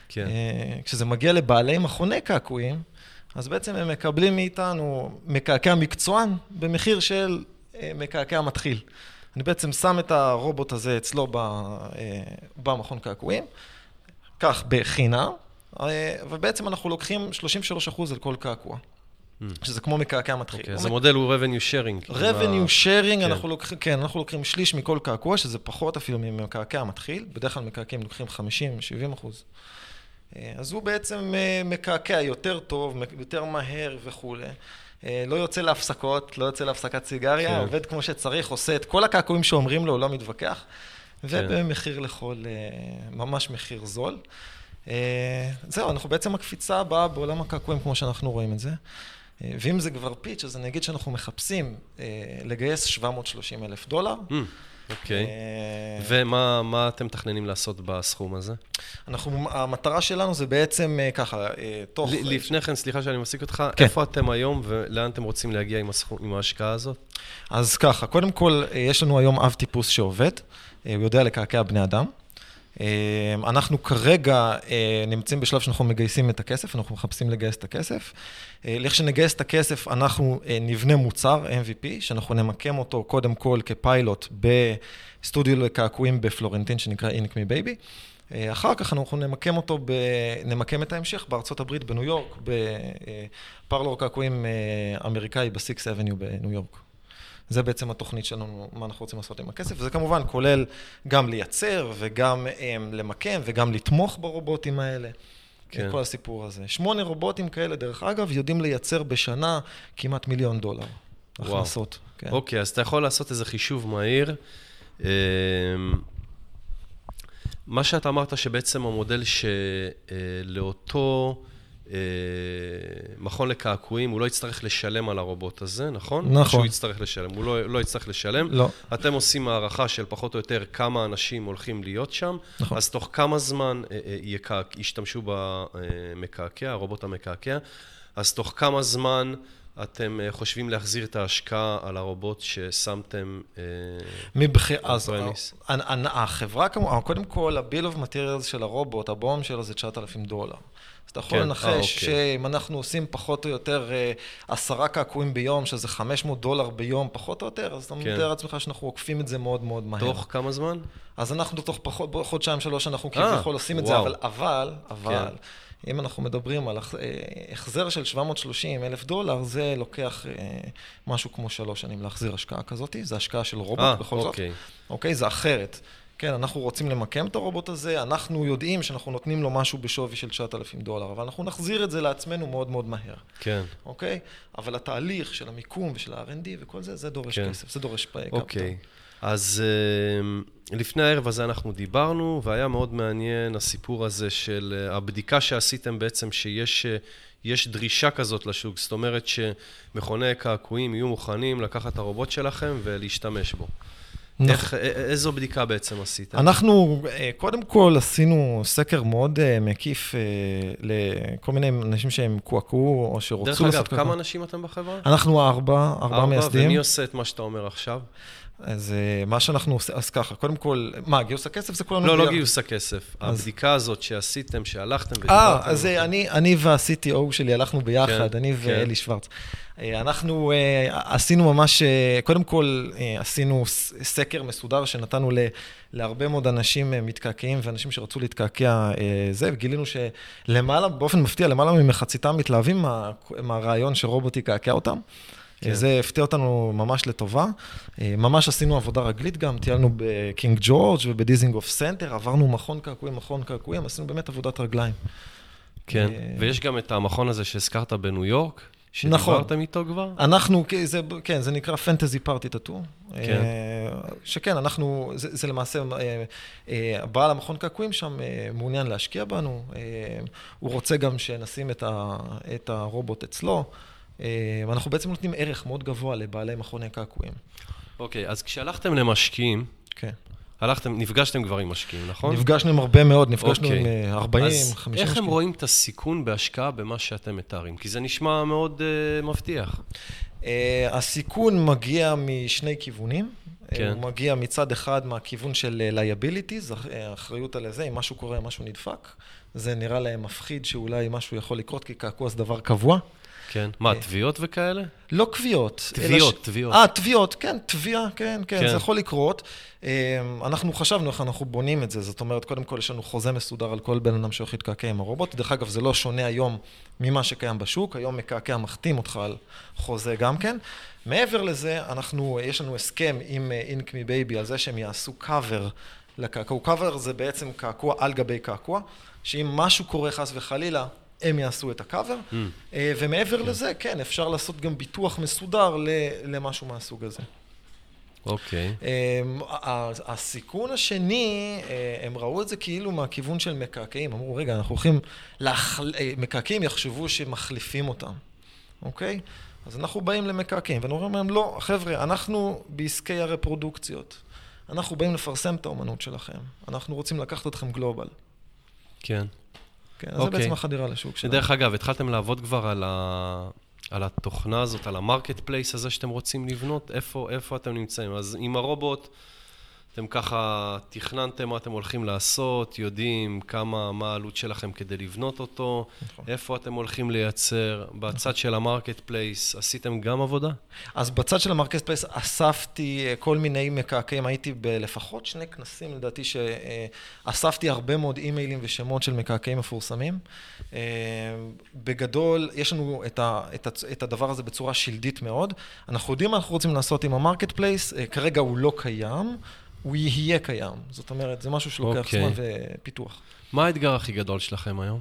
Speaker 1: כן.
Speaker 4: אה, כשזה מגיע לבעלי מכוני קעקועים, אז בעצם הם מקבלים מאיתנו מקעקע מקצוען במחיר של אה, מקעקע מתחיל. אני בעצם שם את הרובוט הזה אצלו אה, במכון קעקועים, כך בחינם, אה, ובעצם אנחנו לוקחים 33% על כל קעקוע, שזה כמו מקעקע מתחיל.
Speaker 1: אוקיי,
Speaker 4: הוא
Speaker 1: אז המודל הוא revenue sharing.
Speaker 4: revenue sharing,
Speaker 1: כן.
Speaker 4: אנחנו לוקחים, כן, אנחנו לוקחים שליש מכל קעקוע, שזה פחות אפילו ממקעקע מתחיל, בדרך כלל מקעקעים לוקחים 50-70 אחוז. אה, אז הוא בעצם אה, מקעקע יותר טוב, יותר מהר וכולי. אה, לא יוצא להפסקות, לא יוצא להפסקת סיגריה,
Speaker 1: כן.
Speaker 4: עובד כמו שצריך, עושה את כל הקעקועים שאומרים לו, הוא לא מתווכח, ובמחיר לכל, ממש מחיר זול. זהו, אנחנו בעצם הקפיצה הבאה בעולם הקעקועים כמו שאנחנו רואים את זה. אה, ואם זה כבר פיץ', אז אני אגיד שאנחנו מחפשים אה, לגייס 730 אלף דולר.
Speaker 1: Mm, אוקיי.
Speaker 4: אה,
Speaker 1: ומה מה אתם מתכננים לעשות בסכום הזה?
Speaker 4: אנחנו, המטרה שלנו זה בעצם ככה, תוך...
Speaker 1: לפני כן, סליחה שאני מפסיק אותך,
Speaker 4: כן.
Speaker 1: איפה אתם היום ולאן אתם רוצים להגיע עם ההשקעה הזאת?
Speaker 4: אז ככה, קודם כל, יש לנו היום אב טיפוס שעובד, הוא יודע לקעקע בני אדם. אה, אנחנו כרגע אה, נמצאים בשלב שאנחנו מגייסים את הכסף, אנחנו מחפשים לגייס את הכסף. אה, לכשנגייס את הכסף, אנחנו אה, נבנה מוצר MVP, שאנחנו נמקם אותו קודם כל כפיילוט בסטודיו לקעקועים בפלורנטין, שנקרא Ink Me Baby. אחר כך אנחנו נמקם אותו, ב... נמקם את ההמשך בארצות הברית, בניו יורק, בפרלור קעקועים אמריקאי בסיקס אבניו בניו יורק. זה בעצם התוכנית שלנו, מה אנחנו רוצים לעשות עם הכסף, וזה כמובן כולל גם לייצר וגם um, למקם וגם לתמוך ברובוטים האלה.
Speaker 1: כן.
Speaker 4: כן. כל הסיפור הזה. שמונה רובוטים כאלה, דרך אגב, יודעים לייצר בשנה כמעט מיליון דולר.
Speaker 1: וואו.
Speaker 4: הכנסות. כן.
Speaker 1: אוקיי, אז אתה יכול לעשות איזה חישוב מהיר. אמ, מה שאתה אמרת שבעצם המודל שלאותו אה, מכון לקעקועים, הוא לא יצטרך לשלם על הרובוט הזה, נכון?
Speaker 4: נכון.
Speaker 1: שהוא יצטרך לשלם, הוא לא, לא יצטרך לשלם.
Speaker 4: לא.
Speaker 1: אתם עושים הערכה של פחות או יותר כמה אנשים הולכים להיות שם,
Speaker 4: נכון.
Speaker 1: אז תוך כמה זמן אה, אה, יקעק- ישתמשו במקעקע, הרובוט המקעקע, אז תוך כמה זמן אתם אה, חושבים להחזיר את ההשקעה על הרובוט ששמתם... אה,
Speaker 4: מבח... אז החברה, כמו- קודם כל, ה-bill of materials של הרובוט, הבום שלו זה 9,000 דולר. אתה יכול
Speaker 1: כן, אה,
Speaker 4: לנחש
Speaker 1: אוקיי.
Speaker 4: שאם אנחנו עושים פחות או יותר אה, עשרה קעקועים ביום, שזה 500 דולר ביום, פחות או יותר, אז אתה
Speaker 1: כן.
Speaker 4: מתאר לעצמך שאנחנו עוקפים את זה מאוד מאוד מהר.
Speaker 1: תוך כמה זמן?
Speaker 4: אז אנחנו תוך פחות, חודשיים, שלוש, אנחנו
Speaker 1: אה,
Speaker 4: כביכול עושים את זה. אבל, אבל, אבל,
Speaker 1: כן.
Speaker 4: אם אנחנו מדברים על הח- אה, החזר של 730 אלף דולר, זה לוקח אה, משהו כמו שלוש שנים להחזיר השקעה כזאת, זה השקעה של רובוט
Speaker 1: אה,
Speaker 4: בכל זאת.
Speaker 1: אוקיי.
Speaker 4: אוקיי? זה אחרת. כן, אנחנו רוצים למקם את הרובוט הזה, אנחנו יודעים שאנחנו נותנים לו משהו בשווי של 9,000 דולר, אבל אנחנו נחזיר את זה לעצמנו מאוד מאוד מהר,
Speaker 1: כן.
Speaker 4: אוקיי? אבל התהליך של המיקום ושל ה-R&D וכל זה, זה דורש
Speaker 1: כן.
Speaker 4: כסף, זה דורש פ-
Speaker 1: אוקיי. אז אה, לפני הערב הזה אנחנו דיברנו, והיה מאוד מעניין הסיפור הזה של אה, הבדיקה שעשיתם בעצם, שיש אה, יש דרישה כזאת לשוק, זאת אומרת שמכוני קעקועים יהיו מוכנים לקחת את הרובוט שלכם ולהשתמש בו.
Speaker 4: נכון.
Speaker 1: איך, א- איזו בדיקה בעצם עשיתם?
Speaker 4: אנחנו אה, קודם כל עשינו סקר מאוד אה, מקיף אה, לכל מיני אנשים שהם קועקעו או שרוצו
Speaker 1: דרך
Speaker 4: לעשות
Speaker 1: אגב,
Speaker 4: קעקוע.
Speaker 1: כמה אנשים אתם בחברה?
Speaker 4: אנחנו ארבע, ארבעה מייסדים.
Speaker 1: ומי עושה את מה שאתה אומר עכשיו?
Speaker 4: אז אה, מה שאנחנו עושים, אז ככה, קודם כל, מה, גיוס הכסף זה כולנו
Speaker 1: לא, לא. גיוס הכסף.
Speaker 4: אז-
Speaker 1: הבדיקה הזאת שעשיתם, שהלכתם
Speaker 4: אה. אז אה, אני, אני וה-CTO שלי הלכנו ביחד,
Speaker 1: כן,
Speaker 4: אני
Speaker 1: כן.
Speaker 4: ואלי שוורץ. אה, אנחנו עשינו ממש, קודם כל עשינו סקר מסודר שנתנו ל, להרבה מאוד אנשים מתקעקעים ואנשים שרצו להתקעקע זה, וגילינו שלמעלה, באופן מפתיע, למעלה ממחציתם מתלהבים מה, מהרעיון שרובוט יקעקע אותם.
Speaker 1: כן.
Speaker 4: זה הפתיע אותנו ממש לטובה. אה, ממש עשינו עבודה רגלית גם, טיילנו בקינג ג'ורג' ובדיזינגוף סנטר, עברנו מכון קעקועים, מכון קעקועים, עשינו באמת עבודת רגליים.
Speaker 1: כן,
Speaker 4: אה,
Speaker 1: ויש גם את המכון הזה שהזכרת בניו יורק,
Speaker 4: נכון.
Speaker 1: שדיברתם איתו כבר?
Speaker 4: אנחנו, זה, כן, זה נקרא פנטזי פארטי טאטו.
Speaker 1: כן.
Speaker 4: שכן, אנחנו, זה, זה למעשה, אה, אה, בעל המכון קעקועים שם אה, מעוניין להשקיע בנו, אה, הוא רוצה גם שנשים את, ה, את הרובוט אצלו. אה, אנחנו בעצם נותנים ערך מאוד גבוה לבעלי מכוני קעקועים.
Speaker 1: אוקיי, אז כשהלכתם למשקיעים,
Speaker 4: כן.
Speaker 1: הלכתם, נפגשתם כבר עם משקיעים, נכון?
Speaker 4: נפגשנו עם הרבה מאוד, נפגשנו
Speaker 1: אוקיי.
Speaker 4: עם אה, 40,
Speaker 1: אז
Speaker 4: 50
Speaker 1: איך הם
Speaker 4: משקיעים.
Speaker 1: רואים את הסיכון בהשקעה במה שאתם מתארים? כי זה נשמע מאוד uh, מבטיח.
Speaker 4: Uh, הסיכון מגיע משני כיוונים.
Speaker 1: כן.
Speaker 4: הוא מגיע מצד אחד מהכיוון של liabilities, אח- האחריות על זה, אם משהו קורה, משהו נדפק. זה נראה להם מפחיד שאולי משהו יכול לקרות, כי קעקוע זה דבר קבוע.
Speaker 1: כן. מה,
Speaker 4: אה.
Speaker 1: תביעות וכאלה?
Speaker 4: לא קביעות.
Speaker 1: תביעות,
Speaker 4: ש-
Speaker 1: תביעות.
Speaker 4: אה, תביעות, כן, תביעה, כן, כן,
Speaker 1: כן.
Speaker 4: זה יכול לקרות. אה, אנחנו חשבנו איך אנחנו בונים את זה, זאת אומרת, קודם כל יש לנו חוזה מסודר על כל בן אדם שהולך להתקעקע עם הרובוט. דרך אגב, זה לא שונה היום ממה שקיים בשוק, היום מקעקע מחתים אותך על חוזה גם כן. מעבר לזה, אנחנו, יש לנו הסכם עם Ink Me Baby על זה שהם יעשו קאבר לקעקוע. קאבר זה בעצם קעקוע על גבי קעקוע, שאם משהו קורה חס וחלילה, הם יעשו את ה cover.
Speaker 1: Mm.
Speaker 4: אה, ומעבר לזה, כן, אפשר לעשות גם ביטוח מסודר למשהו מהסוג הזה.
Speaker 1: אוקיי.
Speaker 4: אמ, ה- הסיכון השני, אה, הם ראו את זה כאילו מהכיוון של מקעקעים. אמרו, רגע, אנחנו הולכים, להחל... אה, מקעקעים יחשבו שמחליפים אותם, אוקיי? אז אנחנו באים למקעקעים, ואומרים להם, לא, חבר'ה, אנחנו בעסקי הרפרודוקציות. אנחנו באים לפרסם את האומנות שלכם. אנחנו רוצים לקחת אתכם global.
Speaker 1: כן.
Speaker 4: כן, אז זה
Speaker 1: אוקיי.
Speaker 4: בעצם החדירה לשוק שלנו.
Speaker 1: דרך אגב, התחלתם לעבוד כבר על, ה... על התוכנה הזאת, על ה marketplace הזה שאתם רוצים לבנות? איפה, איפה אתם נמצאים? אז עם הרובוט, אתם ככה תכננתם מה אתם הולכים לעשות, יודעים כמה, מה העלות שלכם כדי לבנות אותו,
Speaker 4: נכון.
Speaker 1: איפה אתם הולכים לייצר, בצד של ה marketplace, עשיתם גם עבודה?
Speaker 4: אז בצד של ה marketplace אספתי אה, כל מיני מקעקעים, הייתי בלפחות שני כנסים לדעתי שאספתי הרבה מאוד אימיילים ושמות של מקעקעים מפורסמים. אה, בגדול, יש לנו את, ה, את, ה, את הדבר הזה בצורה שלדית מאוד. אנחנו יודעים מה אנחנו רוצים לעשות עם ה marketplace, אה, כרגע הוא לא קיים, הוא יהיה קיים. זאת אומרת, זה משהו שלוקח
Speaker 1: אוקיי.
Speaker 4: זמן ופיתוח.
Speaker 1: מה האתגר הכי גדול שלכם היום?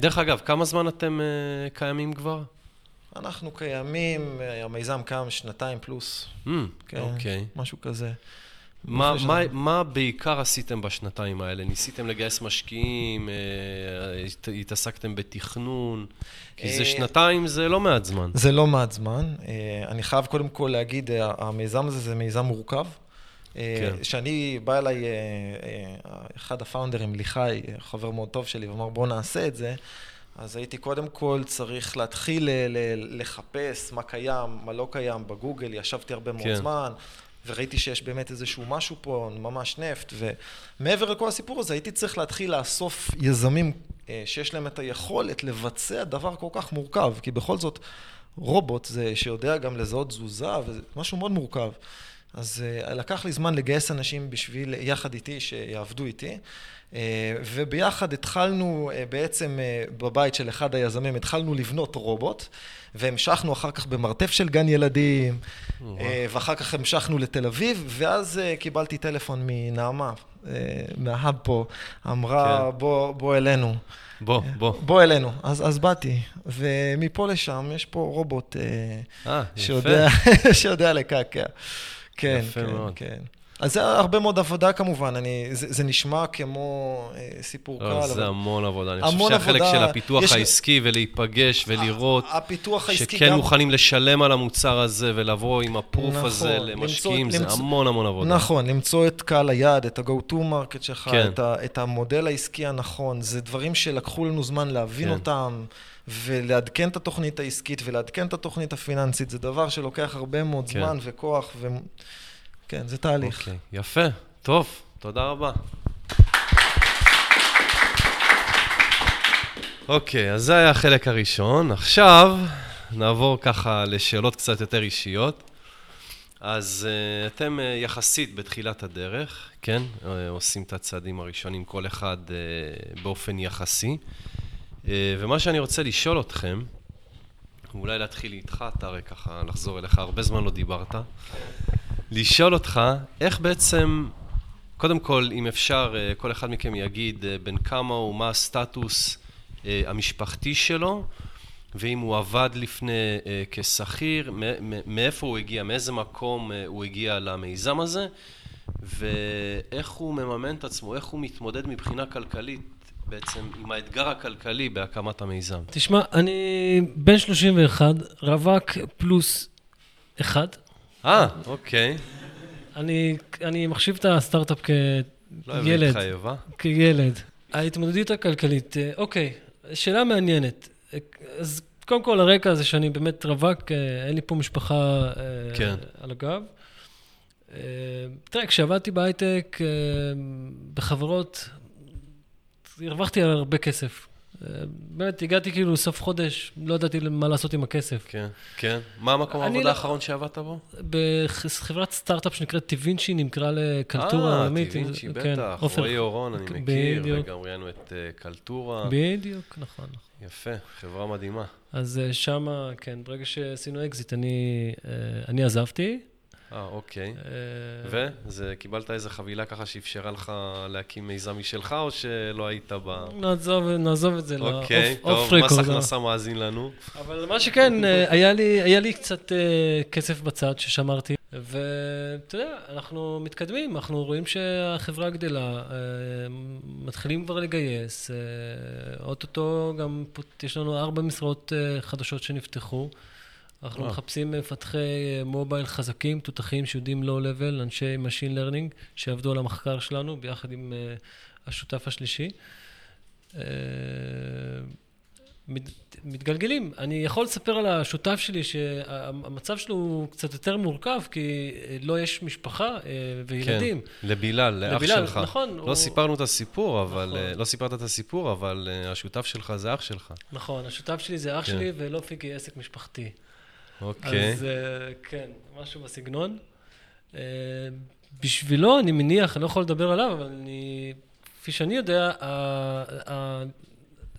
Speaker 1: דרך אגב, כמה זמן אתם uh, קיימים כבר?
Speaker 4: אנחנו קיימים, אה, המיזם קם שנתיים פלוס.
Speaker 1: Mm,
Speaker 4: כן,
Speaker 1: אוקיי.
Speaker 4: משהו כזה.
Speaker 1: מה,
Speaker 4: לפני
Speaker 1: מה. מה בעיקר עשיתם בשנתיים האלה? ניסיתם לגייס משקיעים? אה, הת- התעסקתם בתכנון? כי זה
Speaker 4: אה,
Speaker 1: שנתיים, זה לא מעט זמן.
Speaker 4: זה לא מעט זמן. אה, אני חייב קודם כל להגיד, המיזם הזה זה מיזם מורכב. אה,
Speaker 1: כן.
Speaker 4: כשאני, בא אליי אה, אה, אחד הפאונדרים, ליחי, חבר מאוד טוב שלי, ואמר בואו נעשה את זה, אז הייתי קודם כל צריך להתחיל לחפש מה קיים, מה לא קיים בגוגל, ישבתי הרבה מאוד
Speaker 1: כן.
Speaker 4: זמן. וראיתי שיש באמת איזשהו משהו פה, ממש נפט, ומעבר לכל הסיפור הזה, הייתי צריך להתחיל לאסוף יזמים שיש להם את היכולת לבצע דבר כל כך מורכב, כי בכל זאת, רובוט זה שיודע גם לזהות תזוזה, וזה משהו מאוד מורכב. אז uh, לקח לי זמן לגייס אנשים בשביל, יחד איתי, שיעבדו איתי. Uh, וביחד התחלנו uh, בעצם בבית של אחד היזמים, התחלנו לבנות רובוט, והמשכנו אחר כך במרתף של גן ילדים, ואחר כך המשכנו לתל אביב, ואז קיבלתי טלפון מנעמה, מההאב פה, אמרה,
Speaker 1: כן.
Speaker 4: בוא, בוא אלינו.
Speaker 1: בוא, בוא.
Speaker 4: בוא אלינו. אז, אז באתי, ומפה לשם יש פה רובוט
Speaker 1: אה,
Speaker 4: שיודע. שיודע לקעקע. כן, כן,
Speaker 1: מאוד.
Speaker 4: כן. אז זה הרבה מאוד עבודה כמובן, אני, זה, זה נשמע כמו אה, סיפור
Speaker 1: לא,
Speaker 4: קל,
Speaker 1: זה המון עבודה. אני
Speaker 4: המון
Speaker 1: חושב שהחלק
Speaker 4: עבודה.
Speaker 1: של הפיתוח
Speaker 4: יש-
Speaker 1: העסקי ולהיפגש ולראות
Speaker 4: הפיתוח העסקי
Speaker 1: שכן
Speaker 4: גם...
Speaker 1: מוכנים לשלם על המוצר הזה ולבוא עם הפרוף
Speaker 4: נכון,
Speaker 1: הזה
Speaker 4: למצוא-
Speaker 1: למשקיעים, זה
Speaker 4: למצוא-
Speaker 1: המון המון עבודה.
Speaker 4: נכון, למצוא את קהל היעד, את ה-go to market שלך,
Speaker 1: כן.
Speaker 4: את, ה, את המודל העסקי הנכון, זה דברים שלקחו לנו זמן להבין
Speaker 1: כן.
Speaker 4: אותם, ולעדכן את התוכנית העסקית ולעדכן את התוכנית הפיננסית, זה דבר שלוקח הרבה מאוד
Speaker 1: כן.
Speaker 4: זמן וכוח, ו... כן, זה תהליך.
Speaker 1: אוקיי, יפה. טוב, תודה רבה. אוקיי, אז זה היה החלק הראשון. עכשיו נעבור ככה לשאלות קצת יותר אישיות. אז uh, אתם uh, יחסית בתחילת הדרך, כן? Uh, עושים את הצעדים הראשונים, כל אחד uh, באופן יחסי. Uh, ומה שאני רוצה לשאול אתכם, אולי להתחיל איתך, טארק, ככה לחזור אליך, הרבה זמן לא דיברת. לשאול אותך, איך בעצם, קודם כל, אם אפשר, אה, כל אחד מכם יגיד אה, בין כמה הוא, מה הסטטוס אה, המשפחתי שלו, ואם הוא עבד לפני כשכיר, מאיפה הוא הגיע, מאיזה מקום הוא הגיע למיזם הזה, ואיך הוא מממן את עצמו, איך הוא מתמודד מבחינה כלכלית בעצם עם האתגר הכלכלי בהקמת המיזם.
Speaker 2: תשמע, אני בן 31, רווק פלוס אחד.
Speaker 1: אה, אוקיי.
Speaker 2: אני, אני מחשיב את הסטארט-אפ
Speaker 1: לא
Speaker 2: כילד.
Speaker 1: לך איבה.
Speaker 2: כילד. ההתמודדות הכלכלית, אה, אוקיי, שאלה מעניינת. אה, אז קודם כל הרקע זה שאני באמת רווק, אה, אין לי פה משפחה אה,
Speaker 1: כן.
Speaker 2: על הגב. אה, תראה, כשעבדתי בהייטק, אה, בחברות, הרווחתי הרבה כסף. אה, באמת, הגעתי כאילו לסוף חודש, לא ידעתי מה לעשות עם הכסף.
Speaker 1: כן, כן. מה המקום העבודה
Speaker 2: לא-
Speaker 1: האחרון שעבדת בו?
Speaker 2: בחברת סטארט-אפ שנקראת Tvinci, נמכרה לקלטורה
Speaker 1: אה,
Speaker 2: העולמית.
Speaker 1: Tvinci,
Speaker 2: כן,
Speaker 1: בטח. רועי אורון, אני מכיר. וגם ראיינו את אה, קלטורה.
Speaker 2: בדיוק, נכון.
Speaker 1: יפה, חברה מדהימה.
Speaker 2: אז אה, שמה, כן, ברגע שעשינו אקזיט, אני, אה, אני עזבתי.
Speaker 1: אה, אוקיי.
Speaker 2: אה,
Speaker 1: וזה, קיבלת איזה חבילה ככה שאפשרה לך להקים מיזם משלך, או שלא היית ב...
Speaker 2: נעזוב, נעזוב את זה
Speaker 1: אוקיי,
Speaker 2: לאוף
Speaker 1: טוב, מס
Speaker 2: רקורד.
Speaker 1: הכנסה מאזין לנו.
Speaker 2: אבל מה שכן, אה, היה לי, היה לי קצת אה, כסף בצד ששמרתי, ואתה יודע, אנחנו מתקדמים, אנחנו רואים שהחברה גדלה, אה, מתחילים כבר לגייס, אה, אוטוטו גם פות- יש לנו ארבע משרות אה, חדשות שנפתחו. אנחנו
Speaker 1: וואו.
Speaker 2: מחפשים מפתחי אה, מובייל חזקים, תותחים שיודעים לואו-לבל, אנשי Machine Learning, שיעבדו על המחקר שלנו ביחד עם אה, השותף השלישי. אה, מת- מתגלגלים. אני יכול לספר על השותף שלי שהמצב שלו הוא קצת יותר מורכב, כי אה, לו יש משפחה אה, וילדים.
Speaker 1: כן, לבילאל, לאח
Speaker 2: לבילאל,
Speaker 1: שלך.
Speaker 2: נכון,
Speaker 1: לא
Speaker 2: הוא-
Speaker 1: סיפרנו את הסיפור, אבל...
Speaker 2: נכון.
Speaker 1: אה, לא סיפרת את הסיפור, אבל אה, השותף שלך זה אח שלך.
Speaker 2: נכון, השותף שלי זה אח
Speaker 1: כן.
Speaker 2: שלי, ולא פיקי עסק משפחתי.
Speaker 1: אוקיי.
Speaker 2: אז אה, כן, משהו בסגנון. אה, בשבילו, אני מניח, אני לא יכול לדבר עליו, אבל אני, כפי שאני יודע, ה- ה-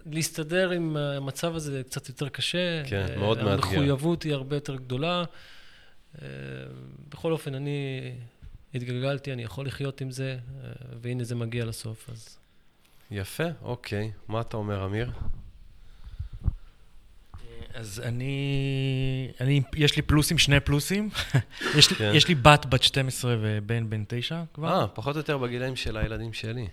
Speaker 2: להסתדר עם המצב הזה זה קצת יותר קשה.
Speaker 1: כן,
Speaker 2: אה,
Speaker 1: מאוד מאתגר.
Speaker 2: המחויבות היא הרבה יותר גדולה. בכל אופן, אני התגלגלתי, אני יכול לחיות עם זה, והנה זה מגיע לסוף, אז...
Speaker 1: יפה, אוקיי. מה אתה אומר, אמיר?
Speaker 3: אז אני, אני, יש לי פלוסים, שני פלוסים. יש,
Speaker 1: כן.
Speaker 3: לי, יש לי בת בת 12 ובן בן 9 כבר.
Speaker 1: אה, פחות או יותר בגילאים של הילדים שלי.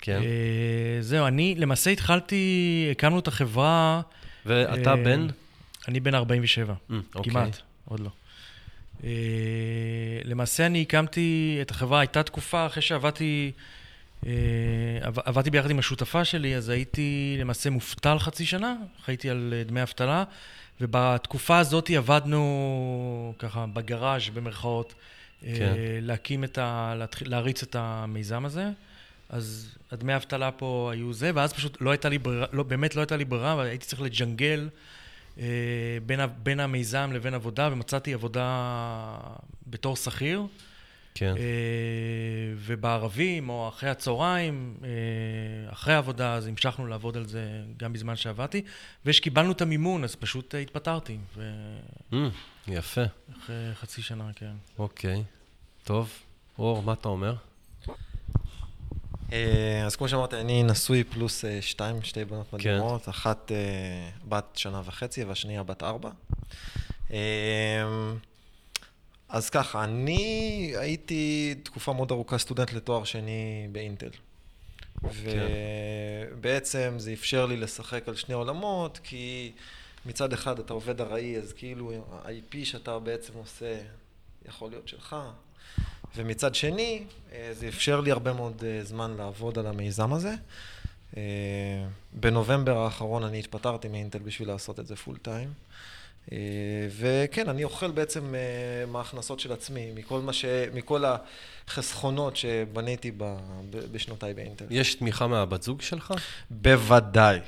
Speaker 1: כן.
Speaker 3: אה, זהו, אני למעשה התחלתי, הקמנו את החברה,
Speaker 1: ואתה
Speaker 3: אה,
Speaker 1: בן?
Speaker 3: אני בן 47,
Speaker 1: אה, אוקיי.
Speaker 3: כמעט, עוד לא. אה, למעשה אני הקמתי את החברה, הייתה תקופה אחרי שעבדתי, עב- עבדתי ביחד עם השותפה שלי, אז הייתי למעשה מובטל חצי שנה, חייתי על אה, דמי אבטלה, ובתקופה הזאת עבדנו ככה בגראז' במרכאות, אה,
Speaker 1: כן.
Speaker 3: להקים את ה... להתחיל, להריץ את המיזם הזה. אז הדמי האבטלה פה היו זה, ואז פשוט לא הייתה לי ברירה, לא, באמת לא הייתה לי ברירה, והייתי צריך לג'נגל אה, בין, בין המיזם לבין עבודה, ומצאתי עבודה בתור שכיר.
Speaker 1: כן.
Speaker 3: אה, ובערבים, או אחרי הצהריים, אה, אחרי העבודה, אז המשכנו לעבוד על זה גם בזמן שעבדתי. וכשקיבלנו את המימון, אז פשוט אה, התפטרתי. ואחרי
Speaker 1: אה, יפה,
Speaker 3: חצי שנה, כן.
Speaker 1: אוקיי. טוב. אור, מה אתה אומר?
Speaker 4: אה, אז כמו שאמרתי, אני נשוי פלוס אה, שתיים, שתי בנות
Speaker 1: כן.
Speaker 4: מדהימות, אחת אה, בת שנה וחצי והשנייה בת ארבע. אז ככה, אני הייתי תקופה מאוד ארוכה סטודנט לתואר שני באינטל. ובעצם זה אפשר לי לשחק על שני עולמות, כי מצד אחד אתה עובד ארעי, אז כאילו ה-IP שאתה בעצם עושה יכול להיות שלך, ומצד שני, אה, זה אפשר לי הרבה מאוד אה, זמן לעבוד על המיזם הזה. אה, בנובמבר האחרון אני התפטרתי מאינטל בשביל לעשות את זה פול טיים. אה, וכן, אני אוכל בעצם אה, מההכנסות של עצמי, מכל, מה ש... מכל החסכונות שבניתי ב... בשנותיי באינטל.
Speaker 1: יש תמיכה מהבת זוג שלך?
Speaker 4: בוודאי.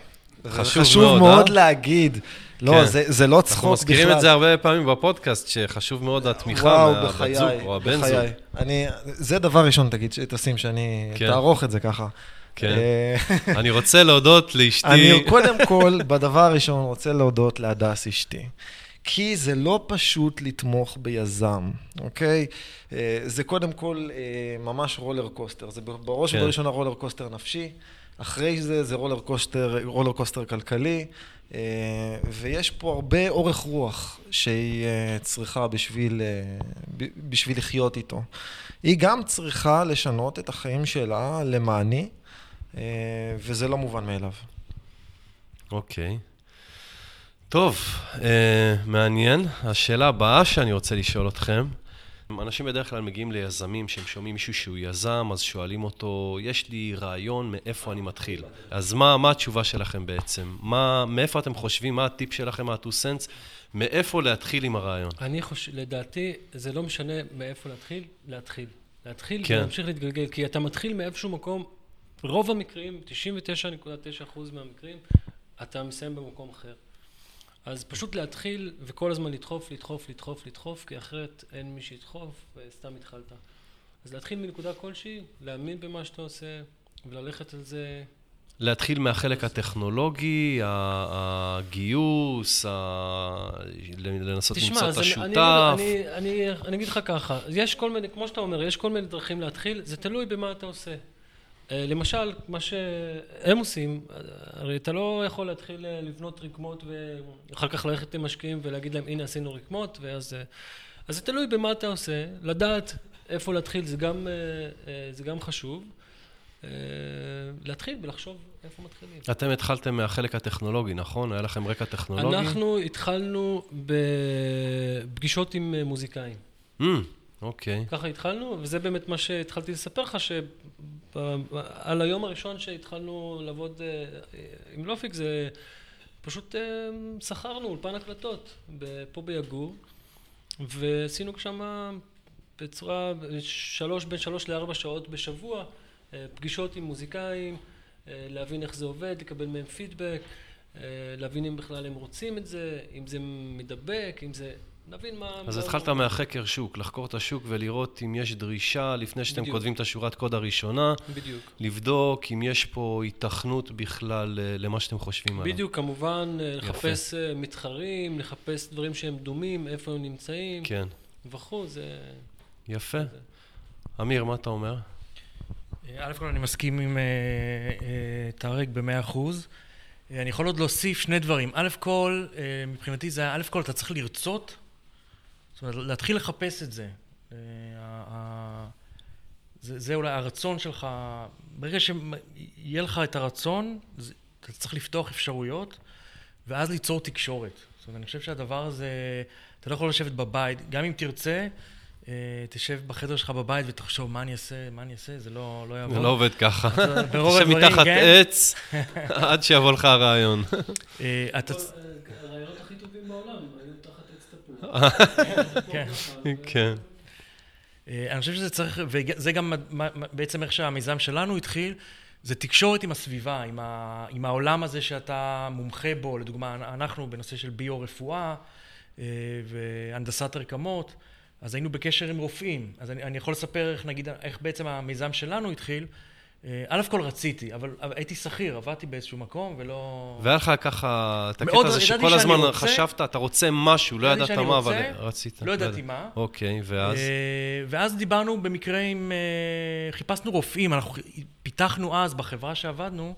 Speaker 1: חשוב
Speaker 4: חשוב
Speaker 1: מאוד,
Speaker 4: מאוד
Speaker 1: אה?
Speaker 4: להגיד. לא,
Speaker 1: כן.
Speaker 4: זה, זה לא צחוק
Speaker 1: אנחנו
Speaker 4: בכלל.
Speaker 1: מזכירים את זה הרבה פעמים בפודקאסט, שחשוב מאוד התמיכה
Speaker 4: וואו,
Speaker 1: מהבת
Speaker 4: בחיי,
Speaker 1: זוג או הבן זוג.
Speaker 4: בחיי. אני, זה דבר ראשון, תגיד, שתשים, שאני,
Speaker 1: כן.
Speaker 4: תערוך את זה ככה.
Speaker 1: כן.
Speaker 4: אה,
Speaker 1: אני רוצה להודות לאשתי.
Speaker 4: אני קודם כל, בדבר הראשון, רוצה להודות להדס אשתי. כי זה לא פשוט לתמוך ביזם, אוקיי? אה, זה קודם כל אה, ממש roller coaster. זה בראש
Speaker 1: כן.
Speaker 4: ובראשונה roller coaster נפשי. אחרי זה זה roller coaster, roller coaster כלכלי, ויש פה הרבה אורך רוח שהיא צריכה בשביל, בשביל לחיות איתו. היא גם צריכה לשנות את החיים שלה למעני, וזה לא מובן מאליו.
Speaker 1: אוקיי. טוב, אה, מעניין. השאלה הבאה שאני רוצה לשאול אתכם, אנשים בדרך כלל מגיעים ליזמים שהם שומעים מישהו שהוא יזם, אז שואלים אותו, יש לי רעיון מאיפה אני מתחיל. אז מה, מה התשובה שלכם בעצם? מה, מאיפה אתם חושבים, מה הטיפ שלכם, מה ה-2 cents, מאיפה להתחיל עם הרעיון?
Speaker 2: אני חושב, לדעתי, זה לא משנה מאיפה להתחיל, להתחיל. להתחיל
Speaker 1: כן.
Speaker 2: ולהמשיך להתגלגל, כי אתה מתחיל מאיפשהו מקום, רוב המקרים, 99.9% מהמקרים, אתה מסיים במקום אחר. אז פשוט להתחיל וכל הזמן לדחוף, לדחוף, לדחוף, לדחוף, כי אחרת אין מי שידחוף וסתם התחלת. אז להתחיל מנקודה כלשהי, להאמין במה שאתה עושה וללכת על זה.
Speaker 1: להתחיל מהחלק הטכנולוגי, הגיוס, ה- לנסות
Speaker 2: תשמע,
Speaker 1: למצוא את
Speaker 2: אני,
Speaker 1: השותף.
Speaker 2: אני, אני, אני, אני אגיד לך ככה, יש כל מיני, כמו שאתה אומר, יש כל מיני דרכים להתחיל, זה תלוי במה אתה עושה. אה, למשל, מה שהם עושים, הרי אתה לא יכול להתחיל אה, לבנות רקמות ואחר כך ללכת למשקיעים ולהגיד להם, הנה עשינו רקמות, ואז... אה, אז זה תלוי במה אתה עושה, לדעת איפה להתחיל זה גם, זה גם חשוב. להתחיל ולחשוב איפה מתחילים.
Speaker 1: אתם התחלתם מהחלק הטכנולוגי, נכון? היה לכם רקע טכנולוגי?
Speaker 2: אנחנו התחלנו בפגישות עם מוזיקאים.
Speaker 1: Mm, אוקיי.
Speaker 2: ככה התחלנו, וזה באמת מה שהתחלתי לספר לך, שעל היום הראשון שהתחלנו לעבוד אה, עם לופיק, זה פשוט אה, שכרנו אולפן הקלטות פה ביגור, ועשינו שם בצורה, שלוש, בין שלוש לארבע שעות בשבוע, אה, פגישות עם מוזיקאים, להבין איך זה עובד, לקבל מהם פידבק, להבין אם בכלל הם רוצים את זה, אם זה מדבק, אם זה... נבין מה...
Speaker 1: אז התחלת מהחקר שוק, לחקור את השוק ולראות אם יש דרישה לפני שאתם
Speaker 2: בדיוק.
Speaker 1: כותבים את השורת קוד הראשונה,
Speaker 2: בדיוק.
Speaker 1: לבדוק אם יש פה היתכנות בכלל אה, למה שאתם חושבים עליו.
Speaker 2: בדיוק, כמובן, אה, לחפש אה, מתחרים, לחפש דברים שהם דומים, איפה הם נמצאים,
Speaker 1: כן,
Speaker 2: וכו', זה...
Speaker 1: יפה. אמיר, מה אתה אומר?
Speaker 3: א' כל אני מסכים עם טארק במאה אחוז. אני יכול עוד להוסיף שני דברים. א' כל, מבחינתי זה היה, א' כל, אתה צריך לרצות, אומרת, להתחיל לחפש את זה. אה, זה, זה אולי הרצון שלך, ברגע שיהיה לך את הרצון, אתה צריך לפתוח אפשרויות, ואז ליצור תקשורת. זאת אומרת, אני חושב שהדבר הזה, אתה לא יכול לשבת בבית, גם אם תרצה, אה, תשב בחדר שלך בבית ותחשוב מה אני אעשה, מה אני אעשה, זה לא, לא יעבוד.
Speaker 1: זה לא עובד ככה. תשב מתחת כן. עץ עד שיבוא לך הרעיון.
Speaker 2: אה, הרעיונות הכי טובים בעולם הם רעיונות תחת עץ תפוח. כן.
Speaker 3: כן. אה, אני חושב שזה צריך, וזה גם בעצם איך שהמיזם שלנו התחיל, זה תקשורת עם הסביבה, עם, ה, עם העולם הזה שאתה מומחה בו, לדוגמה, אנחנו בנושא של ביו-רפואה והנדסת רקמות, אז היינו בקשר עם רופאים. אז אני, אני יכול לספר איך נגיד, איך בעצם המיזם שלנו התחיל. אה, א' כל רציתי, אבל הייתי שכיר, עבדתי באיזשהו מקום ולא...
Speaker 1: והיה לך ככה את הקטע הזה שכל הזמן רוצה, חשבת, אתה רוצה משהו, לא ידעת מה, אבל רצית.
Speaker 3: לא ידעתי מה.
Speaker 1: אוקיי, ואז? אה,
Speaker 3: ואז דיברנו במקרה עם... אה, חיפשנו רופאים, אנחנו פיתחנו אז בחברה שעבדנו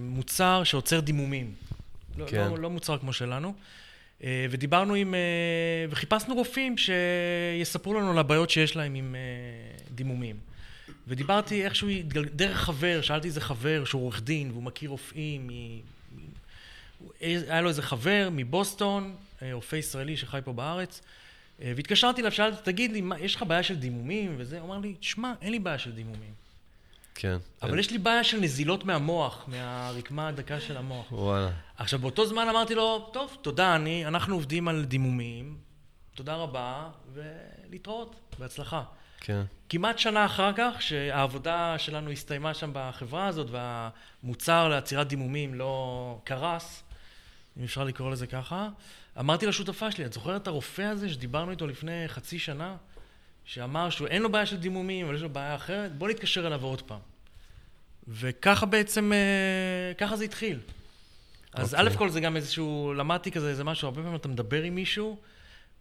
Speaker 3: מוצר שעוצר דימומים. לא, כן. לא, לא מוצר כמו שלנו. אה, ודיברנו עם, אה, וחיפשנו רופאים שיספרו לנו על הבעיות שיש להם עם אה, דימומים. ודיברתי איכשהו, דרך חבר, שאלתי איזה חבר שהוא עורך דין והוא מכיר רופאים, מ... היה לו איזה חבר מבוסטון, רופא ישראלי שחי פה בארץ, והתקשרתי אליו, שאלתי, תגיד לי, מה, יש לך בעיה של דימומים וזה? הוא אמר לי, שמע, אין לי בעיה של דימומים.
Speaker 1: כן.
Speaker 3: אבל אין. יש לי בעיה של נזילות מהמוח, מהרקמה הדקה של המוח.
Speaker 1: וואלה.
Speaker 3: עכשיו, באותו זמן אמרתי לו, טוב, תודה, אני, אנחנו עובדים על דימומים, תודה רבה, ולהתראות, בהצלחה.
Speaker 1: כן.
Speaker 3: כמעט שנה אחר כך, שהעבודה שלנו הסתיימה שם בחברה הזאת, והמוצר לעצירת דימומים לא קרס, אם אפשר לקרוא לזה ככה, אמרתי לשותפה שלי, את זוכרת את הרופא הזה שדיברנו איתו לפני חצי שנה? שאמר שאין לו בעיה של דימומים, אבל יש לו בעיה אחרת, בוא נתקשר אליו עוד פעם. וככה בעצם, אה, ככה זה התחיל. אז okay. אוקיי. א' כל זה גם איזשהו, למדתי כזה איזה משהו, הרבה פעמים אתה מדבר עם מישהו,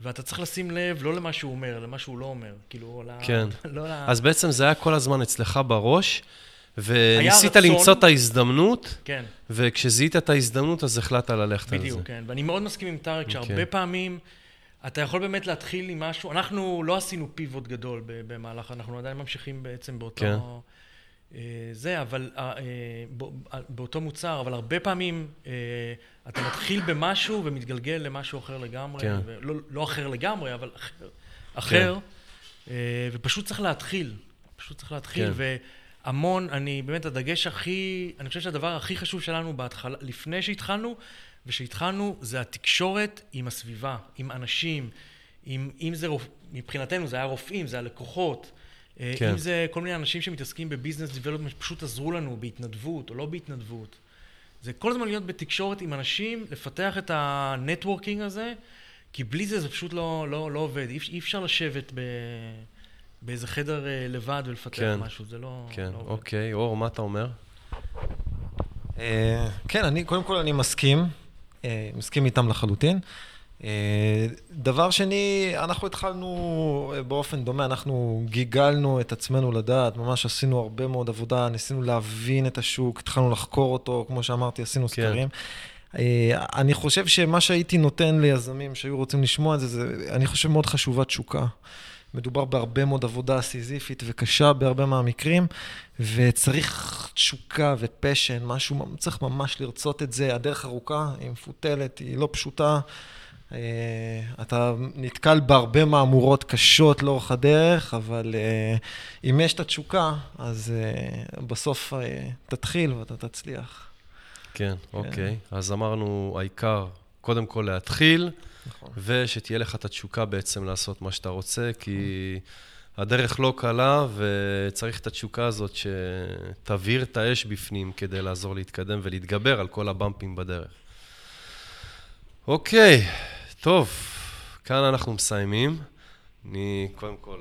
Speaker 3: ואתה צריך לשים לב לא למה שהוא אומר, למה שהוא לא אומר. כאילו,
Speaker 1: כן. לא ל... אז בעצם זה היה כל הזמן אצלך בראש, וניסית רצון, למצוא את ההזדמנות,
Speaker 3: כן.
Speaker 1: וכשזיהית את ההזדמנות, אז החלטת ללכת
Speaker 3: על זה. בדיוק, כן. ואני מאוד מסכים עם טארק, שהרבה okay. אוקיי. פעמים... אתה יכול באמת להתחיל עם משהו, אנחנו לא עשינו פיבוט גדול במהלך, אנחנו עדיין ממשיכים בעצם באותו... כן. אה, זה, אבל אה, אה, באותו מוצר, אבל הרבה פעמים אתה מתחיל במשהו ומתגלגל למשהו אחר לגמרי, כן. ולא, לא אחר לגמרי, אבל אחר, אחר כן. ופשוט צריך להתחיל, פשוט צריך להתחיל, כן. והמון, אני, באמת, הדגש הכי, אני חושב שהדבר הכי חשוב שלנו בהתחלה, לפני שהתחלנו, ושהתחלנו, זה התקשורת עם הסביבה, עם אנשים, עם, אם זה. מבחינתנו זה היה רופאים, זה הלקוחות, אה, כן. אם זה כל מיני אנשים שמתעסקים ב business development, שפשוט עזרו לנו בהתנדבות או לא בהתנדבות. זה כל הזמן להיות בתקשורת עם אנשים, לפתח את ה networking הזה, כי בלי זה זה פשוט לא, לא, לא עובד. אי, אי אפשר לשבת ב... באיזה חדר אה, לבד ולפתח כן, משהו, זה לא,
Speaker 1: כן,
Speaker 3: לא
Speaker 1: עובד. אוקיי, אור, מה אתה אומר?
Speaker 4: אה, כן, אני, קודם כל אני מסכים. אה, מסכים איתם לחלוטין. אה, דבר שני, אנחנו התחלנו אה, באופן דומה, אנחנו גיגלנו את עצמנו לדעת, ממש עשינו הרבה מאוד עבודה, ניסינו להבין את השוק, התחלנו לחקור אותו, כמו שאמרתי, עשינו כן. סקרים. אני חושב שמה שהייתי נותן ליזמים שהיו רוצים לשמוע את זה, זה, אני חושב מאוד חשובה תשוקה. מדובר בהרבה מאוד עבודה סיזיפית וקשה בהרבה מהמקרים, וצריך תשוקה ופשן, משהו, צריך ממש לרצות את זה. הדרך ארוכה, היא מפותלת, היא לא פשוטה. אה, אתה נתקל בהרבה מהמורות קשות לאורך הדרך, אבל אה, אם יש את התשוקה, אז אה, בסוף תתחיל ואתה תצליח.
Speaker 1: כן, אוקיי. אז אמרנו, העיקר, קודם כל להתחיל. נכון. ושתהיה לך את התשוקה בעצם לעשות מה שאתה רוצה, כי הדרך לא קלה, וצריך את התשוקה הזאת שתבעיר את האש בפנים כדי לעזור להתקדם ולהתגבר על כל הבמפים בדרך. אוקיי, טוב, כאן אנחנו מסיימים. אני קודם כל...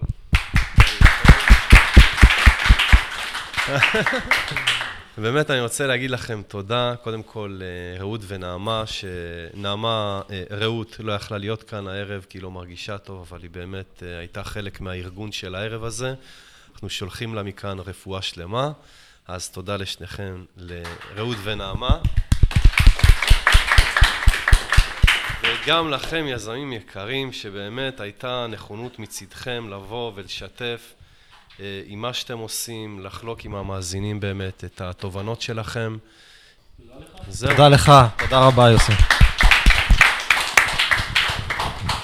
Speaker 1: באמת אני רוצה להגיד לכם תודה, קודם כל אה, רעות ונעמה, שנעמה, אה, רעות לא יכלה להיות כאן הערב כי היא לא מרגישה טוב, אבל היא באמת אה, הייתה חלק מהארגון של הערב הזה. אנחנו שולחים לה מכאן רפואה שלמה, אז תודה לשניכם, לרעות ונעמה. וגם לכם, יזמים יקרים, שבאמת הייתה נכונות מצידכם לבוא ולשתף אה, עם מה שאתם עושים, לחלוק עם המאזינים באמת את התובנות שלכם.
Speaker 4: תודה לך, תודה רבה יוסי.